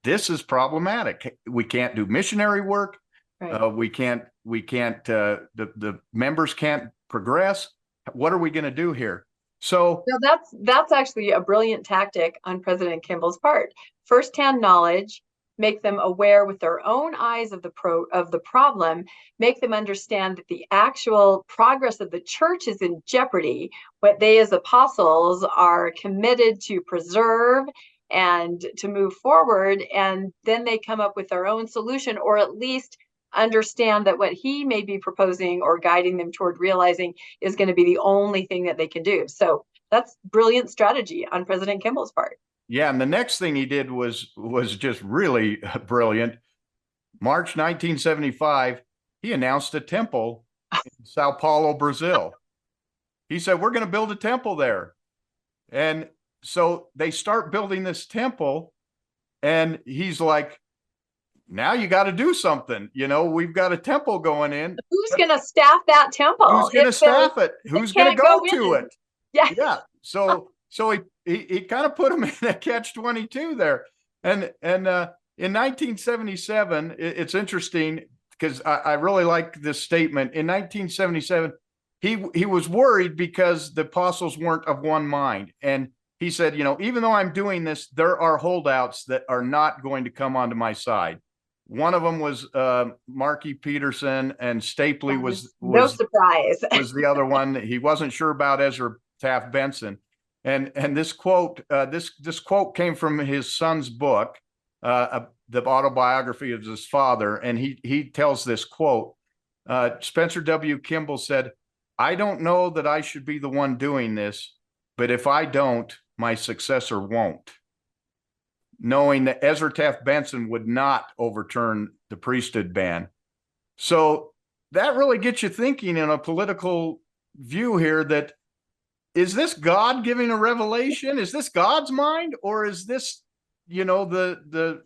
B: "This is problematic. We can't do missionary work.
A: Right.
B: Uh, we can't, we can't, uh, the, the members can't progress. What are we going to do here? So,
A: No, that's that's actually a brilliant tactic on President Kimball's part. First-hand knowledge, make them aware with their own eyes of the pro of the problem, make them understand that the actual progress of the church is in jeopardy. What they as apostles are committed to preserve and to move forward, and then they come up with their own solution, or at least understand that what he may be proposing or guiding them toward realizing is going to be the only thing that they can do. So that's brilliant strategy on President Kimball's part.
B: yeah, and the next thing he did was, was just really brilliant. March 1975, he announced a temple in Sao Paulo, Brazil. He said, we're going to build a temple there. And so they start building this temple and he's like, now you got to do something. You know, we've got a temple going in.
A: Who's going to staff that temple?
B: Who's going to staff it? Who's going to go
A: go
B: to it?
A: Yeah.
B: Yeah. So so he he, he kind of put him in a catch twenty two there, and and uh, in 1977, it- it's interesting because I, I really like this statement. In 1977, he he was worried because the apostles weren't of one mind, and he said, you know, even though I'm doing this, there are holdouts that are not going to come onto my side. One of them was uh, Marky Peterson, and Stapley was
A: no surprise.
B: was the other one. He wasn't sure about Ezra Taft Benson. And and this quote, uh, this this quote came from his son's book, uh, uh, the autobiography of his father, and he he tells this quote. Uh, Spencer W. Kimball said, "I don't know that I should be the one doing this, but if I don't, my successor won't." Knowing that Ezra Taft Benson would not overturn the priesthood ban, so that really gets you thinking in a political view here that is this God giving a revelation? Is this God's mind or is this, you know, the the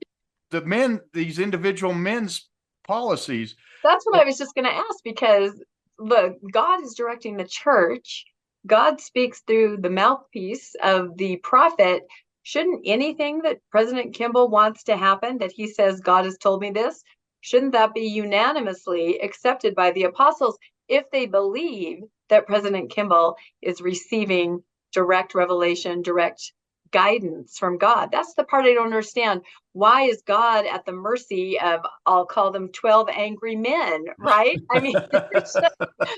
B: the men, these individual men's policies?
A: That's what I was just going to ask because look, God is directing the church. God speaks through the mouthpiece of the prophet. Shouldn't anything that President Kimball wants to happen, that he says, God has told me this, shouldn't that be unanimously accepted by the apostles if they believe that President Kimball is receiving direct revelation, direct guidance from God. That's the part I don't understand. Why is God at the mercy of, I'll call them 12 angry men, right? I mean, there's a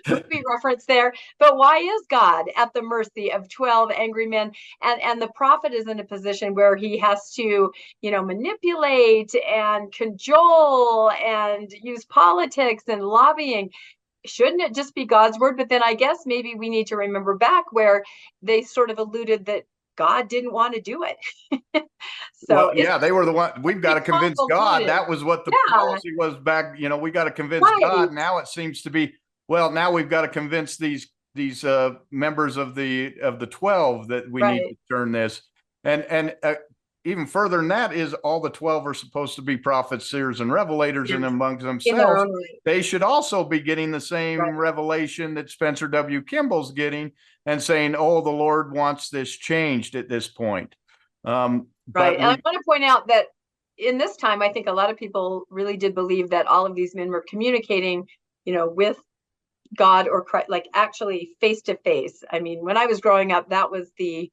A: movie reference there, but why is God at the mercy of 12 angry men? And, and the prophet is in a position where he has to, you know, manipulate and cajole and use politics and lobbying shouldn't it just be God's word? But then I guess maybe we need to remember back where they sort of alluded that God didn't want to do it. so
B: well, yeah, they were the one. We've got to convince God. That was what the yeah. policy was back. You know, we got to convince right. God. Now it seems to be well. Now we've got to convince these these uh, members of the of the twelve that we right. need to turn this. And and uh, even further than that is all the 12 are supposed to be prophets, seers, and revelators, yes. and amongst themselves, they should also be getting the same right. revelation that Spencer W. Kimball's getting and saying, oh, the Lord wants this changed at this point. Um,
A: right. And we, I want to point out that in this time, I think a lot of people really did believe that all of these men were communicating, you know, with God or Christ, like actually face to face. I mean, when I was growing up, that was the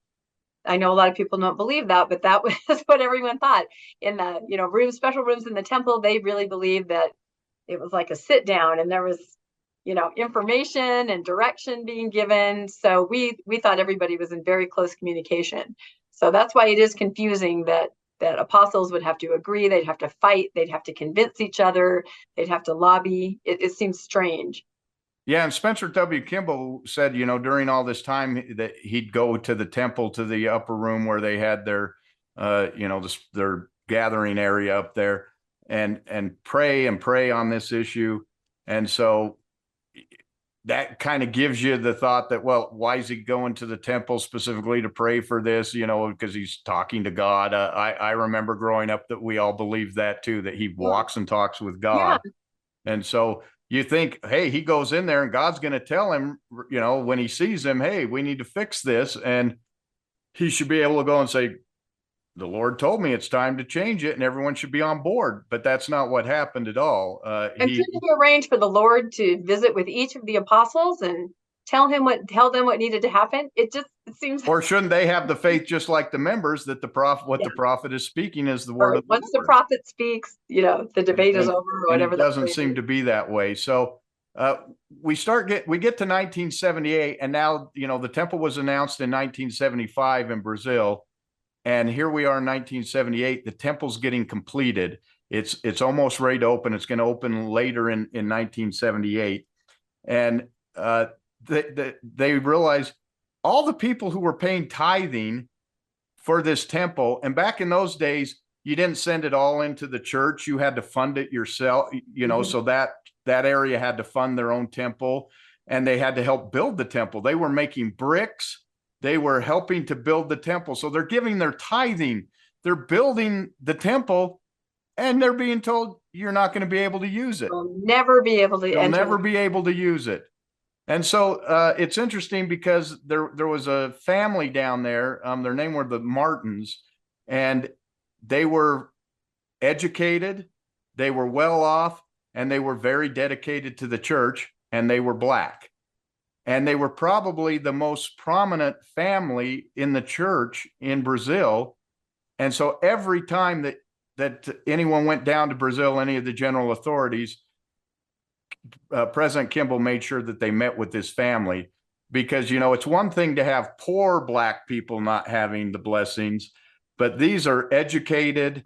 A: I know a lot of people don't believe that, but that was what everyone thought. In the you know rooms, special rooms in the temple, they really believed that it was like a sit down, and there was you know information and direction being given. So we we thought everybody was in very close communication. So that's why it is confusing that that apostles would have to agree, they'd have to fight, they'd have to convince each other, they'd have to lobby. It, it seems strange.
B: Yeah, and Spencer W. Kimball said, you know, during all this time that he'd go to the temple to the upper room where they had their, uh, you know, this, their gathering area up there, and and pray and pray on this issue, and so that kind of gives you the thought that, well, why is he going to the temple specifically to pray for this? You know, because he's talking to God. Uh, I I remember growing up that we all believed that too, that he walks and talks with God, yeah. and so you think, hey, he goes in there and God's going to tell him, you know, when he sees him, hey, we need to fix this. And he should be able to go and say, the Lord told me it's time to change it and everyone should be on board. But that's not what happened at all. Uh,
A: and he, he arrange for the Lord to visit with each of the apostles and tell him what tell them what needed to happen it just it seems
B: or shouldn't they have the faith just like the members that the prophet what yeah. the prophet is speaking is the word or
A: of once the, the prophet speaks you know the debate and, is over or whatever
B: it doesn't seem is. to be that way so uh, we start get we get to 1978 and now you know the temple was announced in 1975 in brazil and here we are in 1978 the temple's getting completed it's it's almost ready to open it's going to open later in in 1978 and uh, they, they, they realized all the people who were paying tithing for this temple, and back in those days, you didn't send it all into the church. You had to fund it yourself, you know, mm-hmm. so that that area had to fund their own temple and they had to help build the temple. They were making bricks, they were helping to build the temple. So they're giving their tithing, they're building the temple, and they're being told you're not going to be able to use it.
A: You'll never be able to.
B: You'll never be able to use it. And so uh, it's interesting because there there was a family down there. Um, their name were the Martins, and they were educated, they were well off, and they were very dedicated to the church. And they were black, and they were probably the most prominent family in the church in Brazil. And so every time that that anyone went down to Brazil, any of the general authorities, uh, President Kimball made sure that they met with his family because you know it's one thing to have poor black people not having the blessings, but these are educated,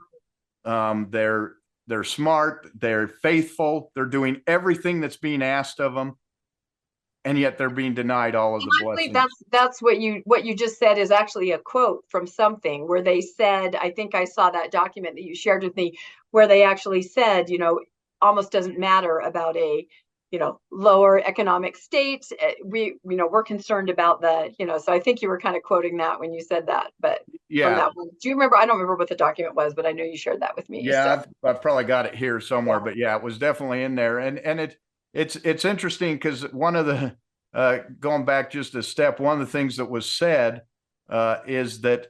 B: um, they're they're smart, they're faithful, they're doing everything that's being asked of them, and yet they're being denied all of the blessings.
A: That's that's what you what you just said is actually a quote from something where they said, I think I saw that document that you shared with me, where they actually said, you know, almost doesn't matter about a you know lower economic state. Eh, we you know we're concerned about the you know so i think you were kind of quoting that when you said that but
B: yeah.
A: that do you remember i don't remember what the document was but i know you shared that with me
B: yeah so. I've, I've, probably got it here somewhere but yeah it was definitely in there and and it it's, it's interesting because one of the, uh, going back just a step, one of the things that was said, uh, is that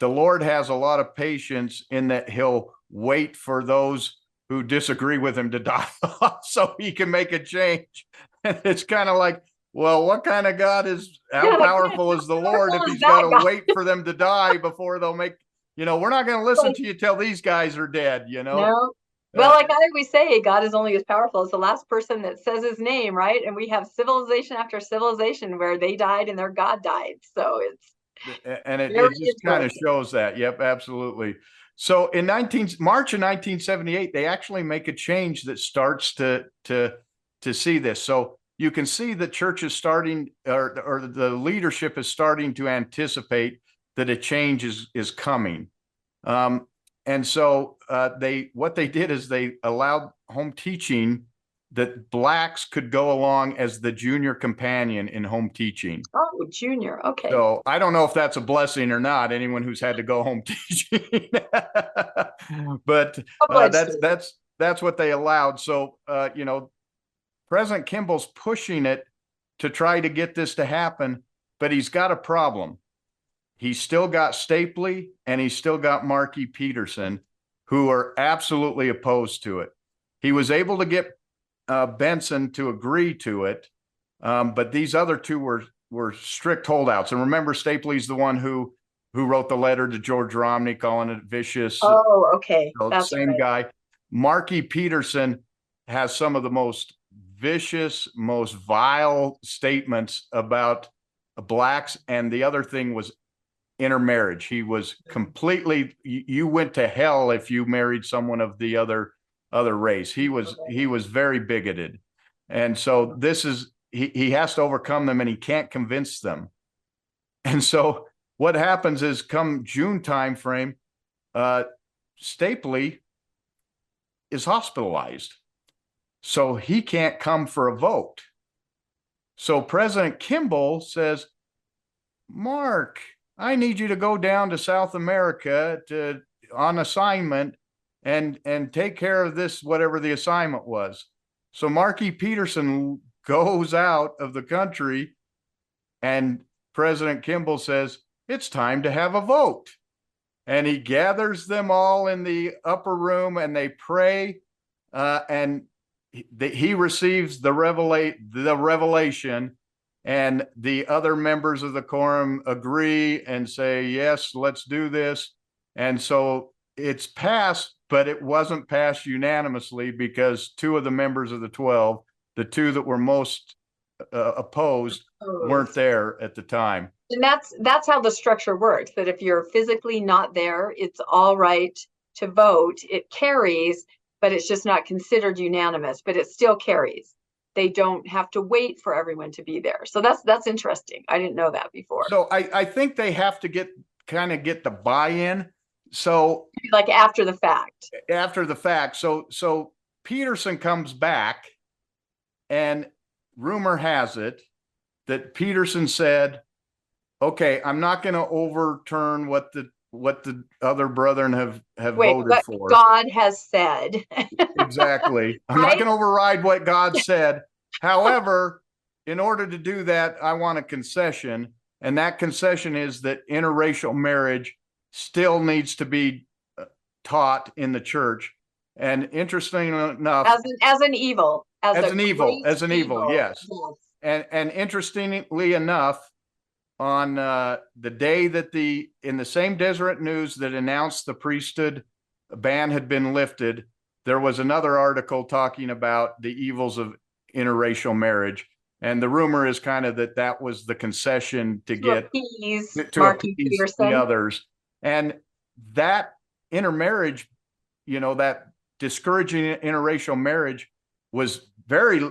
B: the Lord has a lot of patience in that he'll wait for those who disagree with him to die off so he can make a change. And it's kind of like, well, what kind of God is, how powerful is the Lord if he's got to wait for them to die before they'll make, you know, we're not going to listen to you till these guys are dead, you know?
A: No. Well, like I always say, God is only as powerful as the last person that says his name, right? And we have civilization after civilization where they died and their God died. So it's
B: And it, it just kind of shows that. Yep, absolutely. So in nineteen, March of nineteen seventy-eight, they actually make a change that starts to, to, to see this. So you can see the church is starting, or, or the leadership is starting to anticipate that a change is, is coming. Um, and so, uh, they, what they did is they allowed home teaching that blacks could go along as the junior companion in home teaching.
A: oh, junior. Okay.
B: So I don't know if that's a blessing or not, anyone who's had to go home teaching. But uh, that's, that's, that's what they allowed. So, uh, you know, President Kimball's pushing it to try to get this to happen, but he's got a problem. He's still got Stapley and he's still got Marky Peterson, who are absolutely opposed to it. He was able to get uh, Benson to agree to it, um, but these other two were were strict holdouts. And remember, Stapley's the one who who wrote the letter to George Romney calling it vicious.
A: Oh, okay.
B: So
A: That's
B: same
A: right.
B: guy. Marky Peterson has some of the most vicious, most vile statements about blacks. And the other thing was intermarriage. He was completely, you, went to hell if you married someone of the other, other race. He was, he was very bigoted. And so this is, he, he has to overcome them and he can't convince them. And so what happens is come June timeframe, uh, Stapley is hospitalized. So he can't come for a vote. So President Kimball says, Mark, I need you to go down to South America to on assignment and and take care of this, whatever the assignment was. So Marky Peterson goes out of the country and President Kimball says, it's time to have a vote and he gathers them all in the upper room and they pray uh, and he, the- he receives the revelate the revelation and the other members of the quorum agree and say yes let's do this and so it's passed but it wasn't passed unanimously because two of the members of the 12 the two that were most uh, opposed weren't there at the time
A: And that's, that's how the structure works, that if you're physically not there, it's all right to vote. It carries, but it's just not considered unanimous, but it still carries. They don't have to wait for everyone to be there. So that's, that's interesting. I didn't know that before.
B: so i i think they have to get kind of get the buy-in so
A: Like after the fact.
B: after the fact. So so Petersen comes back and rumor has it that Petersen said, "Okay, I'm not going to overturn what the what the other brethren have have
A: Wait,
B: voted
A: what
B: for."
A: God has said.
B: exactly. I'm not going to override what God said. However, in order to do that, I want a concession, and that concession is that interracial marriage still needs to be uh, taught in the church. And interesting enough,
A: As an, as an evil.
B: As
A: a
B: an evil, as an evil, yes.
A: Yes.
B: and and interestingly enough, on uh, the day that the in the same Deseret News that announced the priesthood ban had been lifted, there was another article talking about the evils of interracial marriage, and the rumor is kind of that that was the concession to
A: To
B: get
A: appease
B: to appease the others, and that intermarriage, you know, that discouraging interracial marriage was very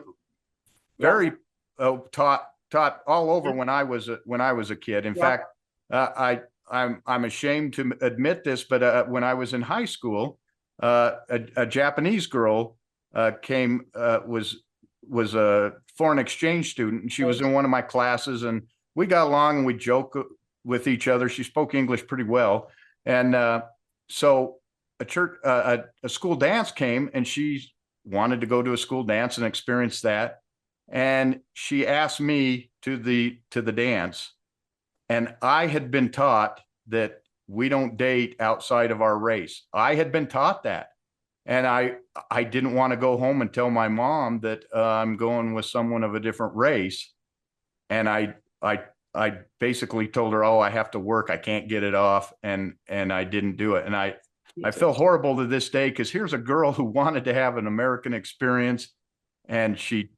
B: very uh, taught taught all over when I was a, when I was a kid. In
A: Yeah.
B: fact, uh, I I'm I'm ashamed to admit this, but uh, when I was in high school, uh, a, a Japanese girl uh, came uh, was was a foreign exchange student, and she was in one of my classes, and we got along and we joke with each other. She spoke English pretty well, and uh, so a church uh, a, a school dance came, and she wanted to go to a school dance and experience that. And she asked me to the, to the dance. And I had been taught that we don't date outside of our race. I had been taught that. And I, I didn't want to go home and tell my mom that uh, I'm going with someone of a different race. And I, I, I basically told her, oh, I have to work. I can't get it off. And, and I didn't do it. And I, I feel horrible to this day because here's a girl who wanted to have an American experience and she,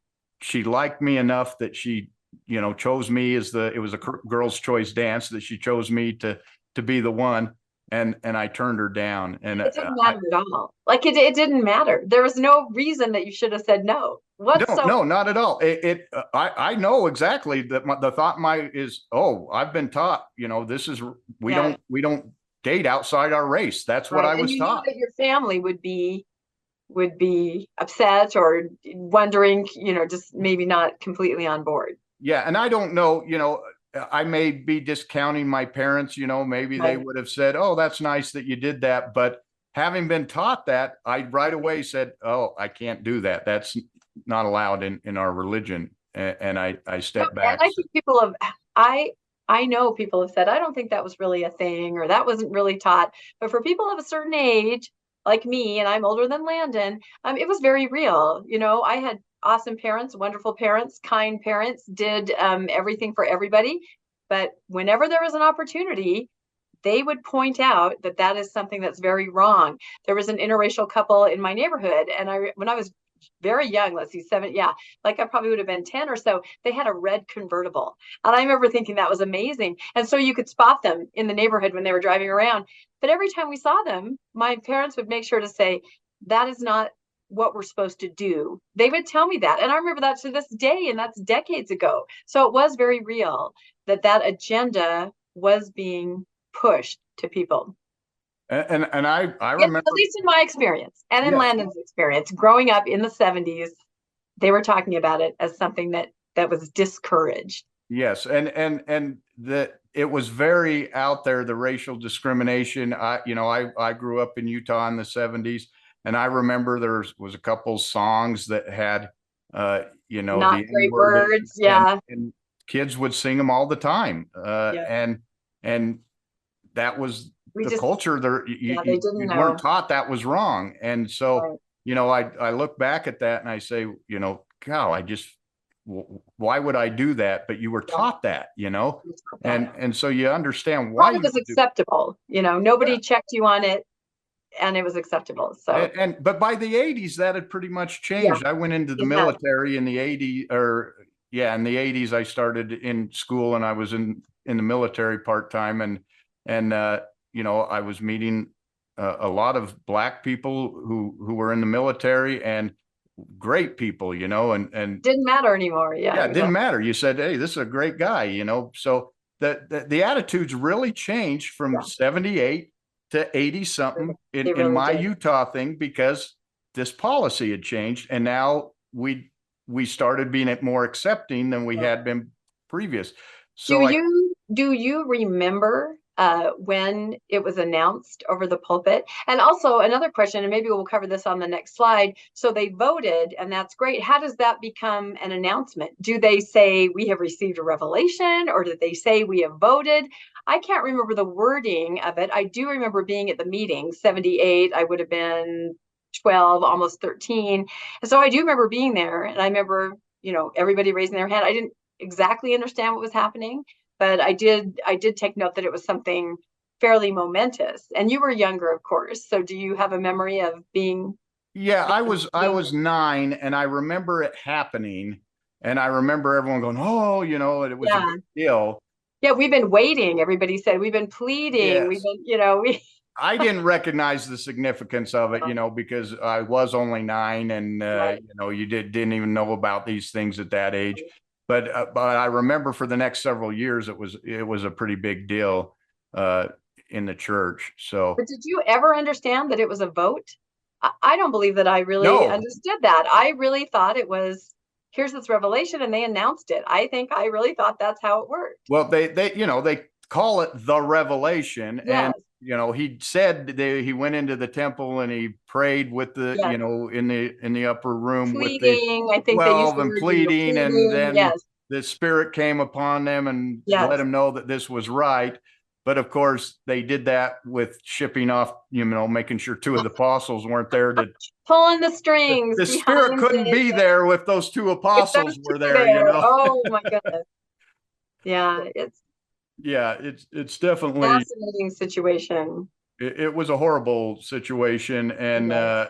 B: she liked me enough that she, you know, chose me as the, it was a girl's choice dance that she chose me to, to be the one. And, and I turned her down and
A: It didn't
B: I-
A: matter at all. Like it, it didn't matter. There was no reason that you should have said no. What's
B: no,
A: so
B: no, not at all. It, it, uh, I, I know exactly that my, the thought my is, oh, I've been taught, you know, this is, we
A: Yeah.
B: don't, we don't date outside our race. That's what I
A: and
B: was
A: you
B: taught.
A: That your family would be, would be upset or wondering, you know, just maybe not completely on board.
B: Yeah, and I don't know, you know, I may be discounting my parents, you know, maybe they would have said, oh, that's nice that you did that. But having been taught that, I right away said, oh, I can't do that. That's not allowed in, in our religion. And, and I, I
A: No,
B: stepped
A: And
B: back.
A: I think people have, I, I know people have said, I don't think that was really a thing, or that wasn't really taught. But for people of a certain age, like me, and I'm older than Landon, um, it was very real. You know, I had awesome parents, wonderful parents, kind parents, did um, everything for everybody. But whenever there was an opportunity, they would point out that that is something that's very wrong. There was an interracial couple in my neighborhood, and I, when I was very young, let's see, seven, yeah, like I probably would have been 10 or so, they had a red convertible. And I remember thinking that was amazing. And so you could spot them in the neighborhood when they were driving around. But every time we saw them, my parents would make sure to say, that is not what we're supposed to do. They would tell me that. And I remember that to this day, and that's decades ago. So it was very real that that agenda was being pushed to people.
B: And, and, and I, I remember,
A: At least in my experience and in
B: Yes.
A: Landon's experience, growing up in the 70s, they were talking about it as something that that was discouraged.
B: yes, and, and, and that it was very out there, the racial discrimination. I, you know, I, I grew up in Utah in the seventies. And I remember there was a couple songs that had, uh, you know,
A: Not
B: the
A: great
B: N-word
A: words,
B: and-
A: yeah.
B: And kids would sing them all the time. Uh,
A: Yeah.
B: and, and that was the
A: just
B: culture there. You,
A: Yeah, they
B: you-
A: didn't
B: you weren't taught that was wrong. And so,
A: Right.
B: you know, I, I look back at that and I say, you know, cow, I just why would I do that? But you were taught that, you know? And, and so you understand why.
A: Well, it was acceptable, you know, nobody checked you on it and it was acceptable. So
B: And, and but by the eighties, that had pretty much changed. I went into the
A: it
B: military in the '80s, or yeah, in the eighties, I started in school and I was in in the military part time and and uh, you know I was meeting uh, a lot of black people who who were in the military and great people, you know, and and
A: didn't matter anymore. Yeah.
B: yeah, it didn't matter. You said, hey, this is a great guy, you know. So the the, the attitudes really changed from
A: Yeah.
B: 78 to 80 something in,
A: they
B: in my
A: did.
B: Utah thing because this policy had changed and now we we started being more accepting than we
A: Yeah.
B: had been previous. So
A: Do
B: I,
A: you do you remember uh, when it was announced over the pulpit? And also another question, and maybe we'll cover this on the next slide. So they voted, and that's great. How does that become an announcement? Do they say we have received a revelation, or did they say we have voted? I can't remember the wording of it. I do remember being at the meeting, 78. I would have been 12, almost 13. And so I do remember being there, and I remember, you know, everybody raising their hand. I didn't exactly understand what was happening but I did I did take note that it was something fairly momentous. And you were younger, of course. So do you have a memory of being
B: yeah, I was I was nine and I remember it happening and I remember everyone going, oh, you know, it was a big deal.
A: yeah, we've been waiting. Everybody said we've been pleading. We've been, you know, we
B: I didn't recognize the significance of it, you know, because I was only nine and, uh,
A: Right.
B: you know, you did, didn't even know about these things at that age. But, uh, but I remember for the next several years, it was, it was a pretty big deal, uh, in the church. So,
A: but did you ever understand that it was a vote? I, I don't believe that I really
B: No.
A: understood that. I really thought it was here's this revelation and they announced it. I think I really thought that's how it worked.
B: well, they, they, you know, they call it the revelation
A: Yes.
B: and you know, he said that he went into the temple and he prayed with the,
A: Yes.
B: you know, in the, in the upper room with the,
A: Pleading, I think they used
B: 12
A: the
B: and
A: word,
B: pleading and then
A: Yes,
B: the spirit came upon them and
A: Yes.
B: let them know that this was right. But of course, they did that with shipping off, you know, making sure two of the apostles weren't there to,
A: pulling the strings.
B: the spirit couldn't
A: it,
B: be there if those two apostles
A: those
B: were
A: two
B: there, you know?
A: Oh, my goodness. Yeah, it's
B: Yeah, it's, it's definitely.
A: A fascinating situation.
B: it, it was a horrible situation and, uh,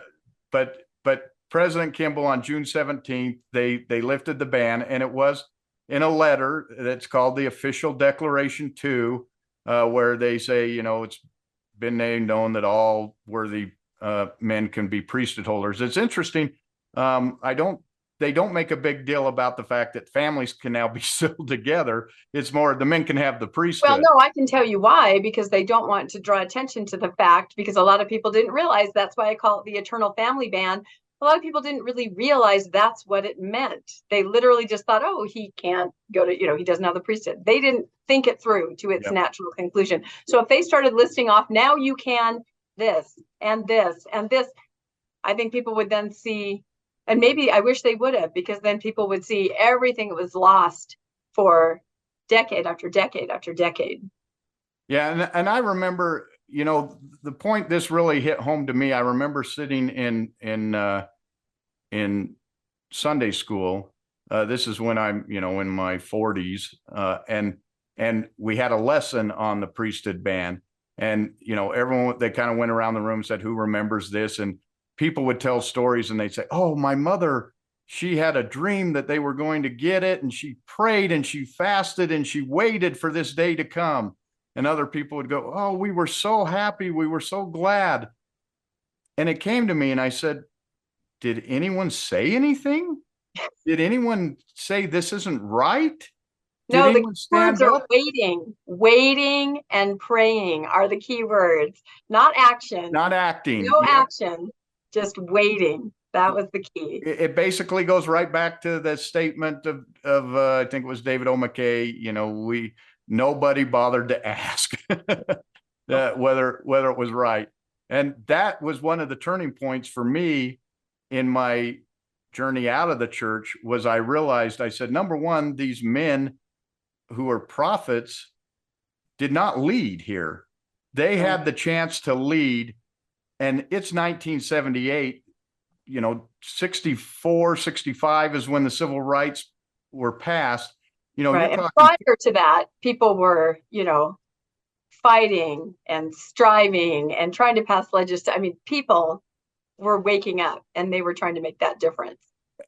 B: but, but President Kimball on June seventeenth, they, they lifted the ban and it was in a letter that's called the official declaration two, uh, where they say, you know, it's been made known that all worthy, uh, men can be priesthood holders. It's interesting. Um, I don't, they don't make a big deal about the fact that families can now be sealed together. It's more the men can have the priesthood.
A: Well, no, I can tell you why, because they don't want to draw attention to the fact, because a lot of people didn't realize that's why I call it the eternal family ban. A lot of people didn't really realize that's what it meant. They literally just thought, oh, he can't go to, you know, he doesn't have the priesthood. They didn't think it through to its
B: Yep.
A: natural conclusion. So if they started listing off, now you can this and this and this, I think people would then see, and maybe I wish they would have, because then people would see everything that was lost for decade after decade after decade.
B: Yeah, and and I remember, you know, the point this really hit home to me. I remember sitting in in uh in Sunday school. Uh this is when I'm, you know, in my 40s uh and and we had a lesson on the priesthood ban and you know, everyone they kind of went around the room said who remembers this and people would tell stories and they'd say, "Oh, my mother she had a dream that they were going to get it and she prayed and she fasted and she waited for this day to come." And other people would go, Oh, we were so happy. We were so glad. And it came to me and I said, Did anyone say anything? Did anyone say this isn't right? Did
A: No, the words are
B: up?
A: waiting, waiting and praying are the key words, not action.
B: Not acting.
A: No
B: Yeah.
A: action, just waiting. That was the key.
B: It, basically goes right back to the statement of, of, uh, I think it was David O. McKay, you know, we, nobody bothered to ask uh, whether, whether it was right. And that was one of the turning points for me in my journey out of the church was I realized, I said, number one, these men who are prophets did not lead here. They had the chance to lead and it's 1978 you know 64 65 is when the civil rights were passed you know
A: Right.
B: talking
A: prior to that, people were, you know, fighting and striving and trying to pass legislation. I mean, people were waking up and they were trying to make that difference.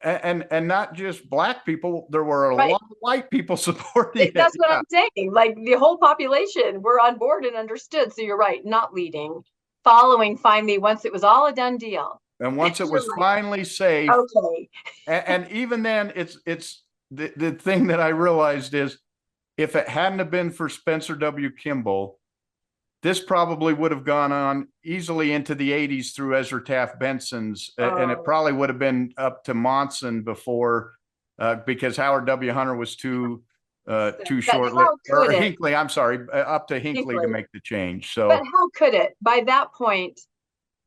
B: and and not just black people there were a
A: Right.
B: lot of white people supporting it
A: That's what
B: yeah.
A: I'm saying. Like the whole population were on board and understood. So you're right, not leading, following finally once it was all a done deal.
B: and once it was finally safe
A: Okay.
B: and, and even then it's it's the, the thing that i realized is if it hadn't have been for spencer w kimball this probably would have gone on easily into the 80s through ezra taft benson's a- and it
A: Oh.
B: probably would have been up to monson before uh, because howard w hunter was too uh, too short or hinckley i'm sorry uh, up to hinckley to make the change so
A: But how could it? By that point,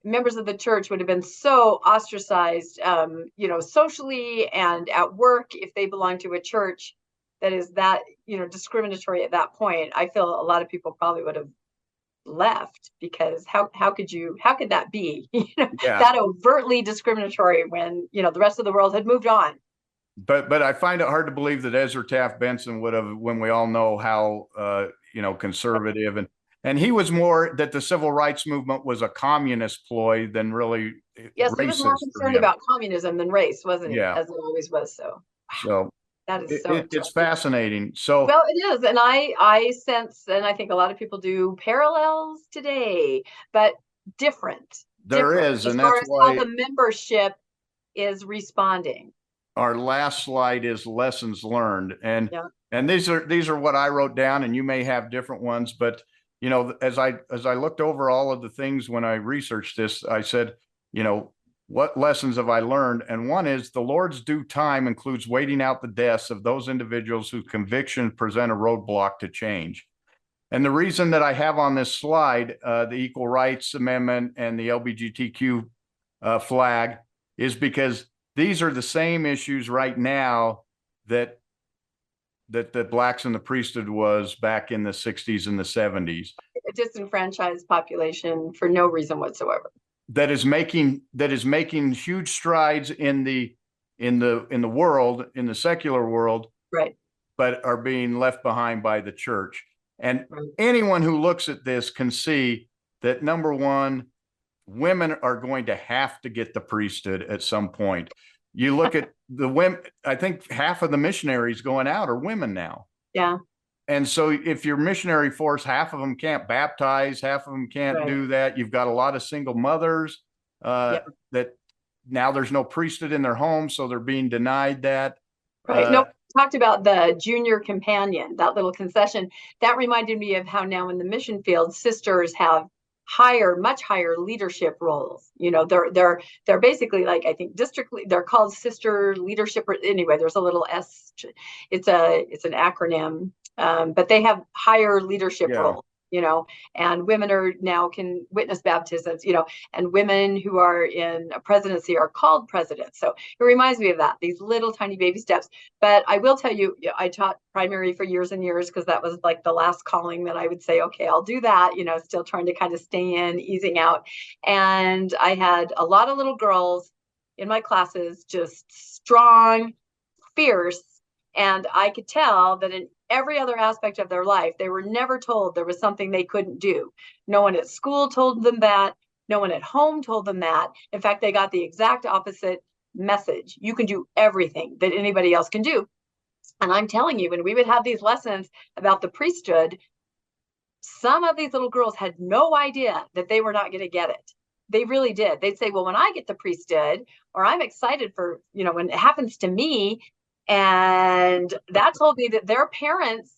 A: members of the church would have been so ostracized, um, you know, socially and at work if they belong to a church that is that, you know, discriminatory at that point. I feel a lot of people probably would have left because how how could you how could that be you know
B: yeah
A: that overtly discriminatory when you know the rest of the world had moved on
B: But but I find it hard to believe that Ezra Taft Benson would have, when we all know how uh, you know conservative and and he was more that the civil rights movement was a communist ploy than really uh,
A: yes he was more concerned about communism than race wasn't he
B: Yeah.
A: as it always was so
B: So
A: that is so
B: it- it's fascinating. So
A: Well, it is, and I I sense, and I think a lot of people do parallels today, but different.
B: there
A: different
B: is, and that's
A: as how
B: why
A: the membership is responding.
B: Our last slide is lessons learned. And
A: Yeah.
B: and these are these are what i wrote down and you may have different ones but you know as i as i looked over all of the things when i researched this i said you know what lessons have i learned? And one is the lord's due time includes waiting out the deaths of those individuals whose convictions present a roadblock to change. And the reason that I have on this slide, uh, the Equal Rights Amendment and the LBGTQ uh, flag is because these are the same issues right now that that the blacks in the priesthood was back in the sixties and the seventies.
A: A disenfranchised population for no reason whatsoever.
B: That is making, that is making huge strides in the, in the, in the world, in the secular world,
A: Right.
B: but are being left behind by the church. And
A: Right.
B: anyone who looks at this can see that number one, women are going to have to get the priesthood at some point. You look at the women, I think half of the missionaries going out are women now.
A: Yeah.
B: And so if your missionary force, half of them can't baptize, half of them can't
A: Right.
B: do that. You've got a lot of single mothers uh,
A: Yep.
B: that now there's no priesthood in their home, so they're being denied that.
A: Right.
B: Uh,
A: no, talked about the junior companion, that little concession. That reminded me of how now in the mission field, sisters have higher, much higher leadership roles. You know, they're they're they're basically like I think district. They're called sister leadership. Anyway, there's a little S. It's a it's an acronym, um, but they have higher leadership
B: Yeah.
A: roles. You know, and women are now can witness baptisms. You know, and women who are in a presidency are called presidents. So it reminds me of that. These little tiny baby steps. But I will tell you, I taught primary for years and years because that was like the last calling that I would say, okay, I'll do that, you know, still trying to kind of stay in, easing out. And I had a lot of little girls in my classes, just strong, fierce. And I could tell that in every other aspect of their life, they were never told there was something they couldn't do. No one at school told them that. No one at home told them that. In fact, they got the exact opposite message. You can do everything that anybody else can do. And I'm telling you, when we would have these lessons about the priesthood, some of these little girls had no idea that they were not going to get it. They really did. They'd say, Well, when I get the priesthood, or I'm excited for, you know, when it happens to me. And that told me that their parents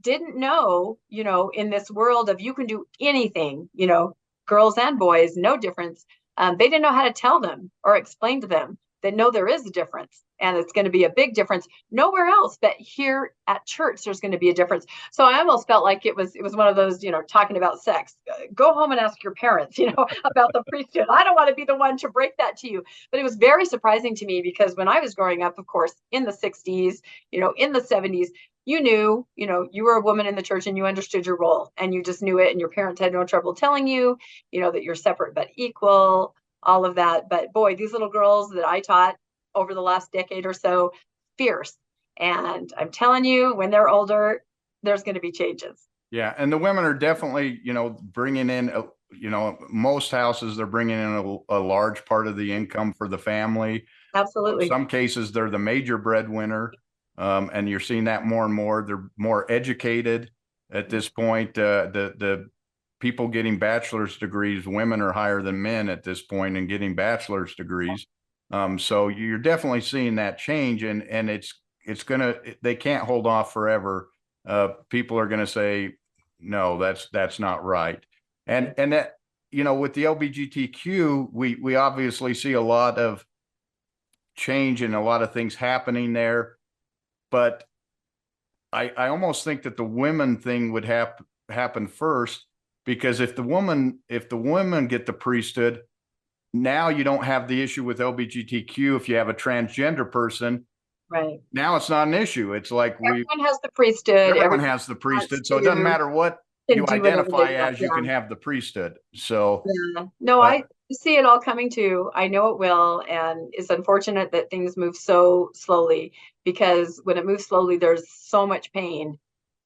A: didn't know, you know, in this world of you can do anything, you know, girls and boys, no difference. Um, they didn't know how to tell them or explain to them that know there is a difference and it's going to be a big difference nowhere else but here at church there's going to be a difference. So i almost felt like it was it was one of those you know talking about sex. Go home and ask your parents you know about the priesthood. I don't want to be the one to break that to you. But it was very surprising to me because when i was growing up of course in the 60s you know in the 70s you knew you know you were a woman in the church and you understood your role and you just knew it and your parents had no trouble telling you you know that you're separate but equal all of that but boy these little girls that i taught over the last decade or so fierce and i'm telling you when they're older there's going to be changes
B: Yeah, and the women are definitely, you know, bringing in, uh, you know, most houses, they're bringing in a, a large part of the income for the family.
A: absolutely
B: Some cases, they're the major breadwinner. Um, and you're seeing that more and more. They're more educated at this point. Uh, the, the people getting bachelor's degrees, women are higher than men at this point and getting bachelor's degrees. Um, so you're definitely seeing that change and, and it's, it's gonna, they can't hold off forever. Uh, people are gonna say, no, that's, that's not right. And, and that, you know, with the LBGTQ, we, we obviously see a lot of change and a lot of things happening there. But I, I almost think that the women thing would hap- happen first because if the woman, if the women get the priesthood, now you don't have the issue with LBGTQ. If you have a transgender person,
A: right
B: now it's not an issue. It's like we,
A: everyone has the priesthood
B: everyone
A: everyone
B: has the priesthood. So it doesn't matter what you identify as, you can have the priesthood. So,
A: Yeah. no
B: But-
A: i see it all coming to i know it will and it's unfortunate that things move so slowly because when it moves slowly there's so much pain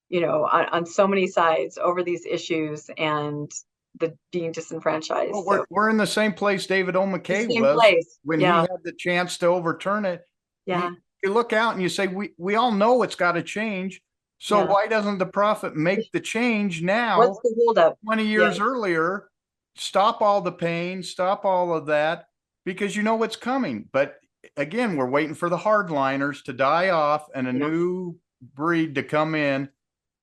A: you know on, on so many sides over these issues and the being disenfranchised
B: well, we're, we're in the same place David O. McKay
A: same
B: was
A: place
B: when he had the chance to overturn it.
A: yeah
B: you look out and you say, we, we all know it's got to change. So
A: Yeah.
B: why doesn't the prophet make the change now,
A: what's the holdup
B: 20 years earlier? Stop all the pain, stop all of that, because you know what's coming. But again, we're waiting for the hardliners to die off and a
A: Yeah.
B: new breed to come in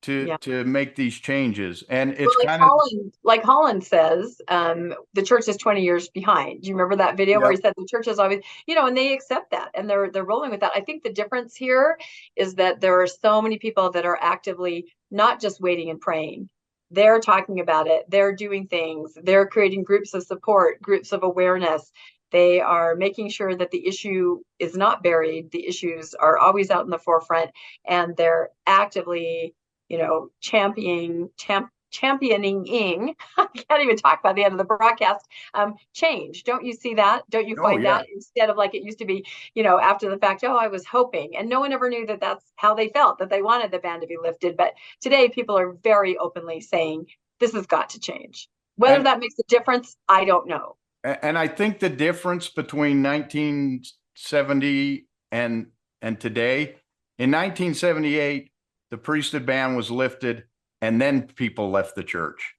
B: to,
A: Yeah.
B: to make these changes. And it's
A: Well, like
B: kind of,
A: Holland, like Holland says, um, the church is 20 years behind. Do you remember that video where he said the church is always, you know, and they accept that and they're they're rolling with that. I think the difference here is that there are so many people that are actively not just waiting and praying, they're talking about it. They're doing things. They're creating groups of support, groups of awareness. They are making sure that the issue is not buried. The issues are always out in the forefront, and they're actively, you know, championing champ, championing. I can't even talk by the end of the broadcast. Um, change. Don't you see that? Don't you
B: Oh,
A: find
B: yeah.
A: that instead of like it used to be, you know, after the fact? Oh, I was hoping, and no one ever knew that that's how they felt that they wanted the ban to be lifted. But today, people are very openly saying this has got to change. Whether
B: And-
A: that makes a difference, I don't know.
B: And I think the difference between nineteen seventy and, and today, in nineteen seventy-eight, the priesthood ban was lifted and then people left the church.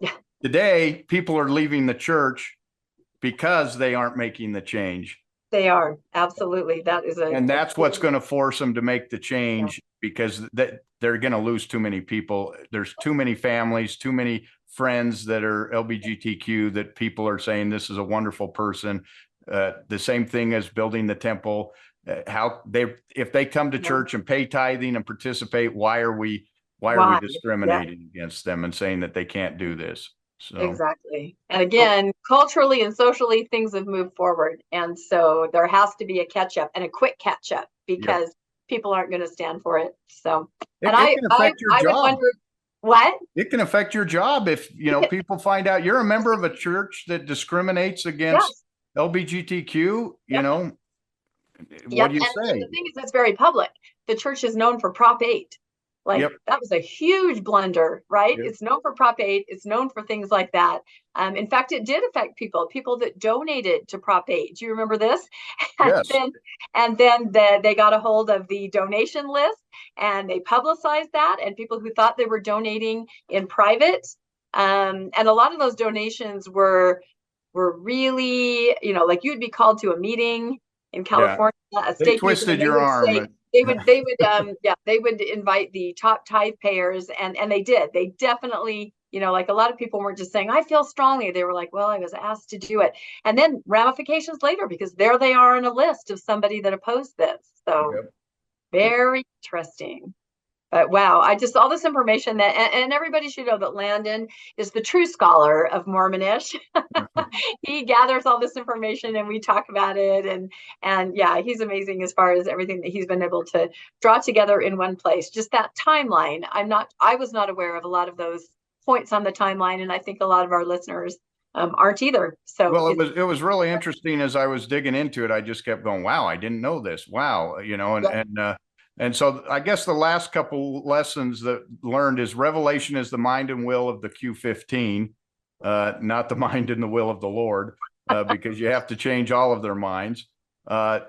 A: Yeah.
B: Today, people are leaving the church because they aren't making the change.
A: They are absolutely. That is a
B: And that's what's going to force them to make the change because that they're going to lose too many people. There's too many families, too many friends that are LBGTQ that people are saying this is a wonderful person. Uh, the same thing as building the temple. Uh, how they, if they come to
A: Yeah.
B: church and pay tithing and participate, why are we, why are we discriminating against them and saying that they can't do this? So.
A: Exactly. And again, culturally and socially, things have moved forward. And so there has to be a catch up and a quick catch up because people aren't going to stand for it. So,
B: It,
A: and
B: it
A: I,
B: can
A: I,
B: affect your
A: I would wonder what?
B: It can affect your job if, you know, people find out you're a member of a church that discriminates against
A: Yes.
B: LBGTQ, you know?
A: Yep,
B: What do you
A: and-
B: say?
A: the thing is, it's very public. The church is known for Prop 8. Like
B: Yep.
A: that was a huge blunder, right?
B: Yep.
A: It's known for Prop 8. It's known for things like that. Um, in fact, it did affect people, people that donated to Prop 8. Do you remember this? And
B: Yes.
A: then, and then the, they got a hold of the donation list and they publicized that. And people who thought they were donating in private, um, and a lot of those donations were were really, you know, like you'd be called to a meeting in California. A
B: They twisted your arm.
A: say- they would they would um yeah they would invite the top tithe payers and and they did they definitely you know like a lot of people weren't just saying i feel strongly they were like well i was asked to do it and then ramifications later because there they are on a list of somebody that opposed this so
B: Yep.
A: very interesting but wow i just all this information that and, and everybody should know that landon is the true scholar of mormonish he gathers all this information and we talk about it and and yeah he's amazing as far as everything that he's been able to draw together in one place just that timeline i'm not i was not aware of a lot of those points on the timeline and i think a lot of our listeners um, aren't either so
B: Well, it was, it was really interesting as I was digging into it. I just kept going, wow, I didn't know this. Wow, you know, and,
A: Yeah.
B: and, uh, and so I guess the last couple lessons that learned is revelation is the mind and will of the Q fifteen, uh, not the mind and the will of the Lord, uh, because you have to change all of their minds. Uh,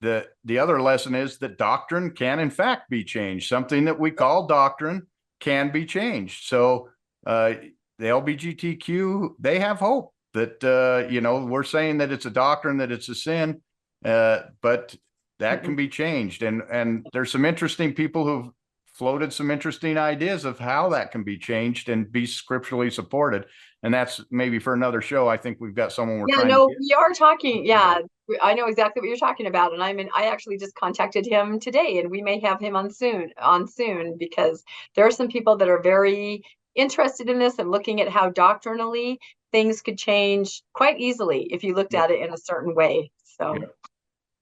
B: the, the other lesson is that doctrine can in fact be changed. Something that we call doctrine can be changed. So, uh, the LBGTQ, they have hope that, uh, you know, we're saying that it's a doctrine, that it's a sin, uh, but that mm-hmm. can be changed. And, and there's some interesting people who've floated some interesting ideas of how that can be changed and be scripturally supported. And that's maybe for another show. I think we've got someone we're
A: yeah
B: trying
A: no we are talking yeah i know exactly what you're talking about and i'm in i actually just contacted him today and we may have him on soon on soon because there are some people that are very interested in this and looking at how doctrinally things could change quite easily if you looked at it in a certain way so
B: Yeah.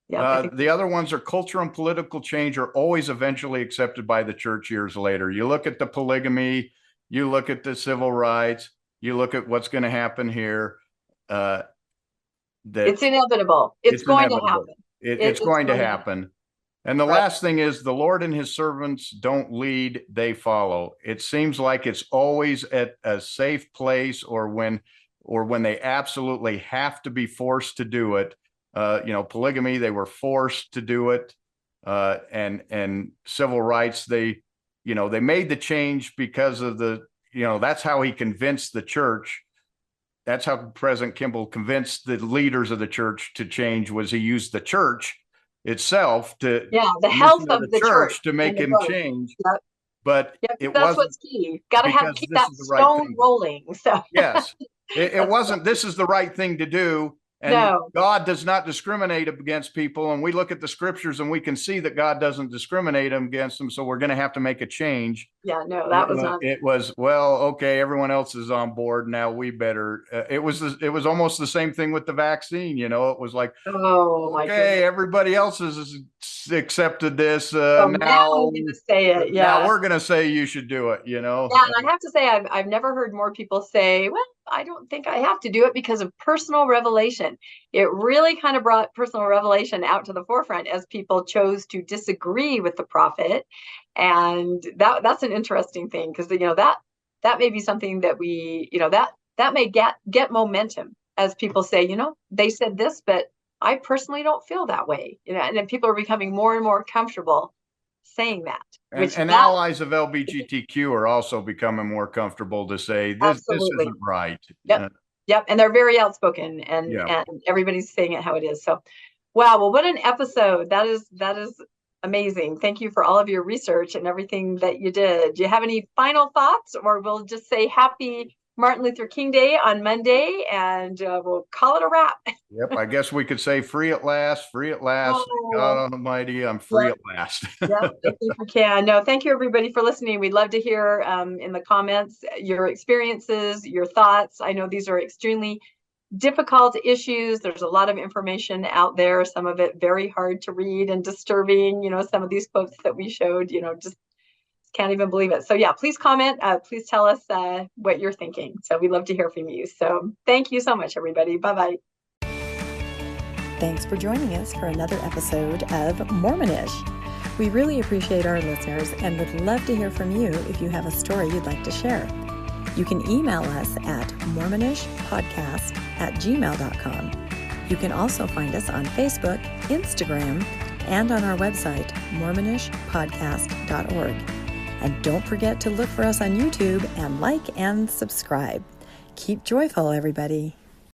A: Yeah, I
B: Uh,
A: think-
B: the other ones are culture and political change are always eventually accepted by the church years later. You look at the polygamy, you look at the civil rights, you look at what's going to happen here. Uh, that
A: it's inevitable it's,
B: it's
A: going to
B: inevitable.
A: happen
B: it,
A: it-
B: it's
A: it's
B: going to
A: going to
B: happen. And the
A: Right.
B: last thing is the Lord and his servants don't lead, they follow. It seems like it's always at a safe place or when or when they absolutely have to be forced to do it. Uh, you know, polygamy, they were forced to do it. Uh, and and civil rights, they, you know, they made the change because of the, you know, that's how he convinced the church that's how President Kimball convinced the leaders of the church to change was he used the church itself to
A: yeah the health of the church
B: to make him change.
A: Yep.
B: But
A: Yep,
B: it
A: that's
B: wasn't,
A: what's key got to have keep that
B: the right
A: stone rolling so
B: yes, it, it wasn't, this is the right thing to do. And
A: No.
B: God does not discriminate against people. And we look at the scriptures and we can see that God doesn't discriminate against them. So we're going to have to make a change.
A: Yeah, no, that was
B: Uh,
A: not,
B: It was, well, okay, everyone else is on board. Now we better, uh, it was, it was almost the same thing with the vaccine, you know, it was like,
A: oh my
B: okay,
A: goodness.
B: everybody else has accepted this.
A: So
B: Uh,
A: now
B: now,
A: I'm gonna say it,
B: now
A: yeah.
B: we're going to say you should do it, you know?
A: Yeah, and I have to say, I've, I've never heard more people say, well, I don't think I have to do it because of personal revelation. It really kind of brought personal revelation out to the forefront as people chose to disagree with the prophet. And that that's an interesting thing because you know that that may be something that we, you know, that that may get get momentum as people say, you know, they said this, but I personally don't feel that way. You know, and then people are becoming more and more comfortable saying that.
B: And,
A: which
B: and
A: that-
B: allies of LGBTQ are also becoming more comfortable to say this, this isn't right.
A: Yep.
B: Uh,
A: Yep, and they're very outspoken and
B: Yeah.
A: and everybody's saying it how it is. So wow, well what an episode. That is that is amazing. Thank you for all of your research and everything that you did. Do you have any final thoughts or we'll just say happy Martin Luther King Day on Monday and uh, we'll call it a wrap.
B: Yep, I guess we could say free at last, free at last.
A: Oh.
B: God Almighty, I'm free
A: Yep.
B: at last.
A: yeah, I think we can. No, thank you everybody for listening. We'd love to hear um, in the comments your experiences, your thoughts. I know these are extremely difficult issues. There's a lot of information out there, some of it very hard to read and disturbing. You know, some of these quotes that we showed, you know, just can't even believe it. So yeah, please comment. Uh, please tell us uh, what you're thinking. So we'd love to hear from you. So thank you so much, everybody. Bye bye.
C: Thanks for joining us for another episode of Mormonish. We really appreciate our listeners and would love to hear from you if you have a story you'd like to share. You can email us at mormonishpodcast at gmail.com. You can also find us on Facebook, Instagram, and on our website, mormonishpodcast.org. And don't forget to look for us on YouTube and like and subscribe. Keep joyful, everybody.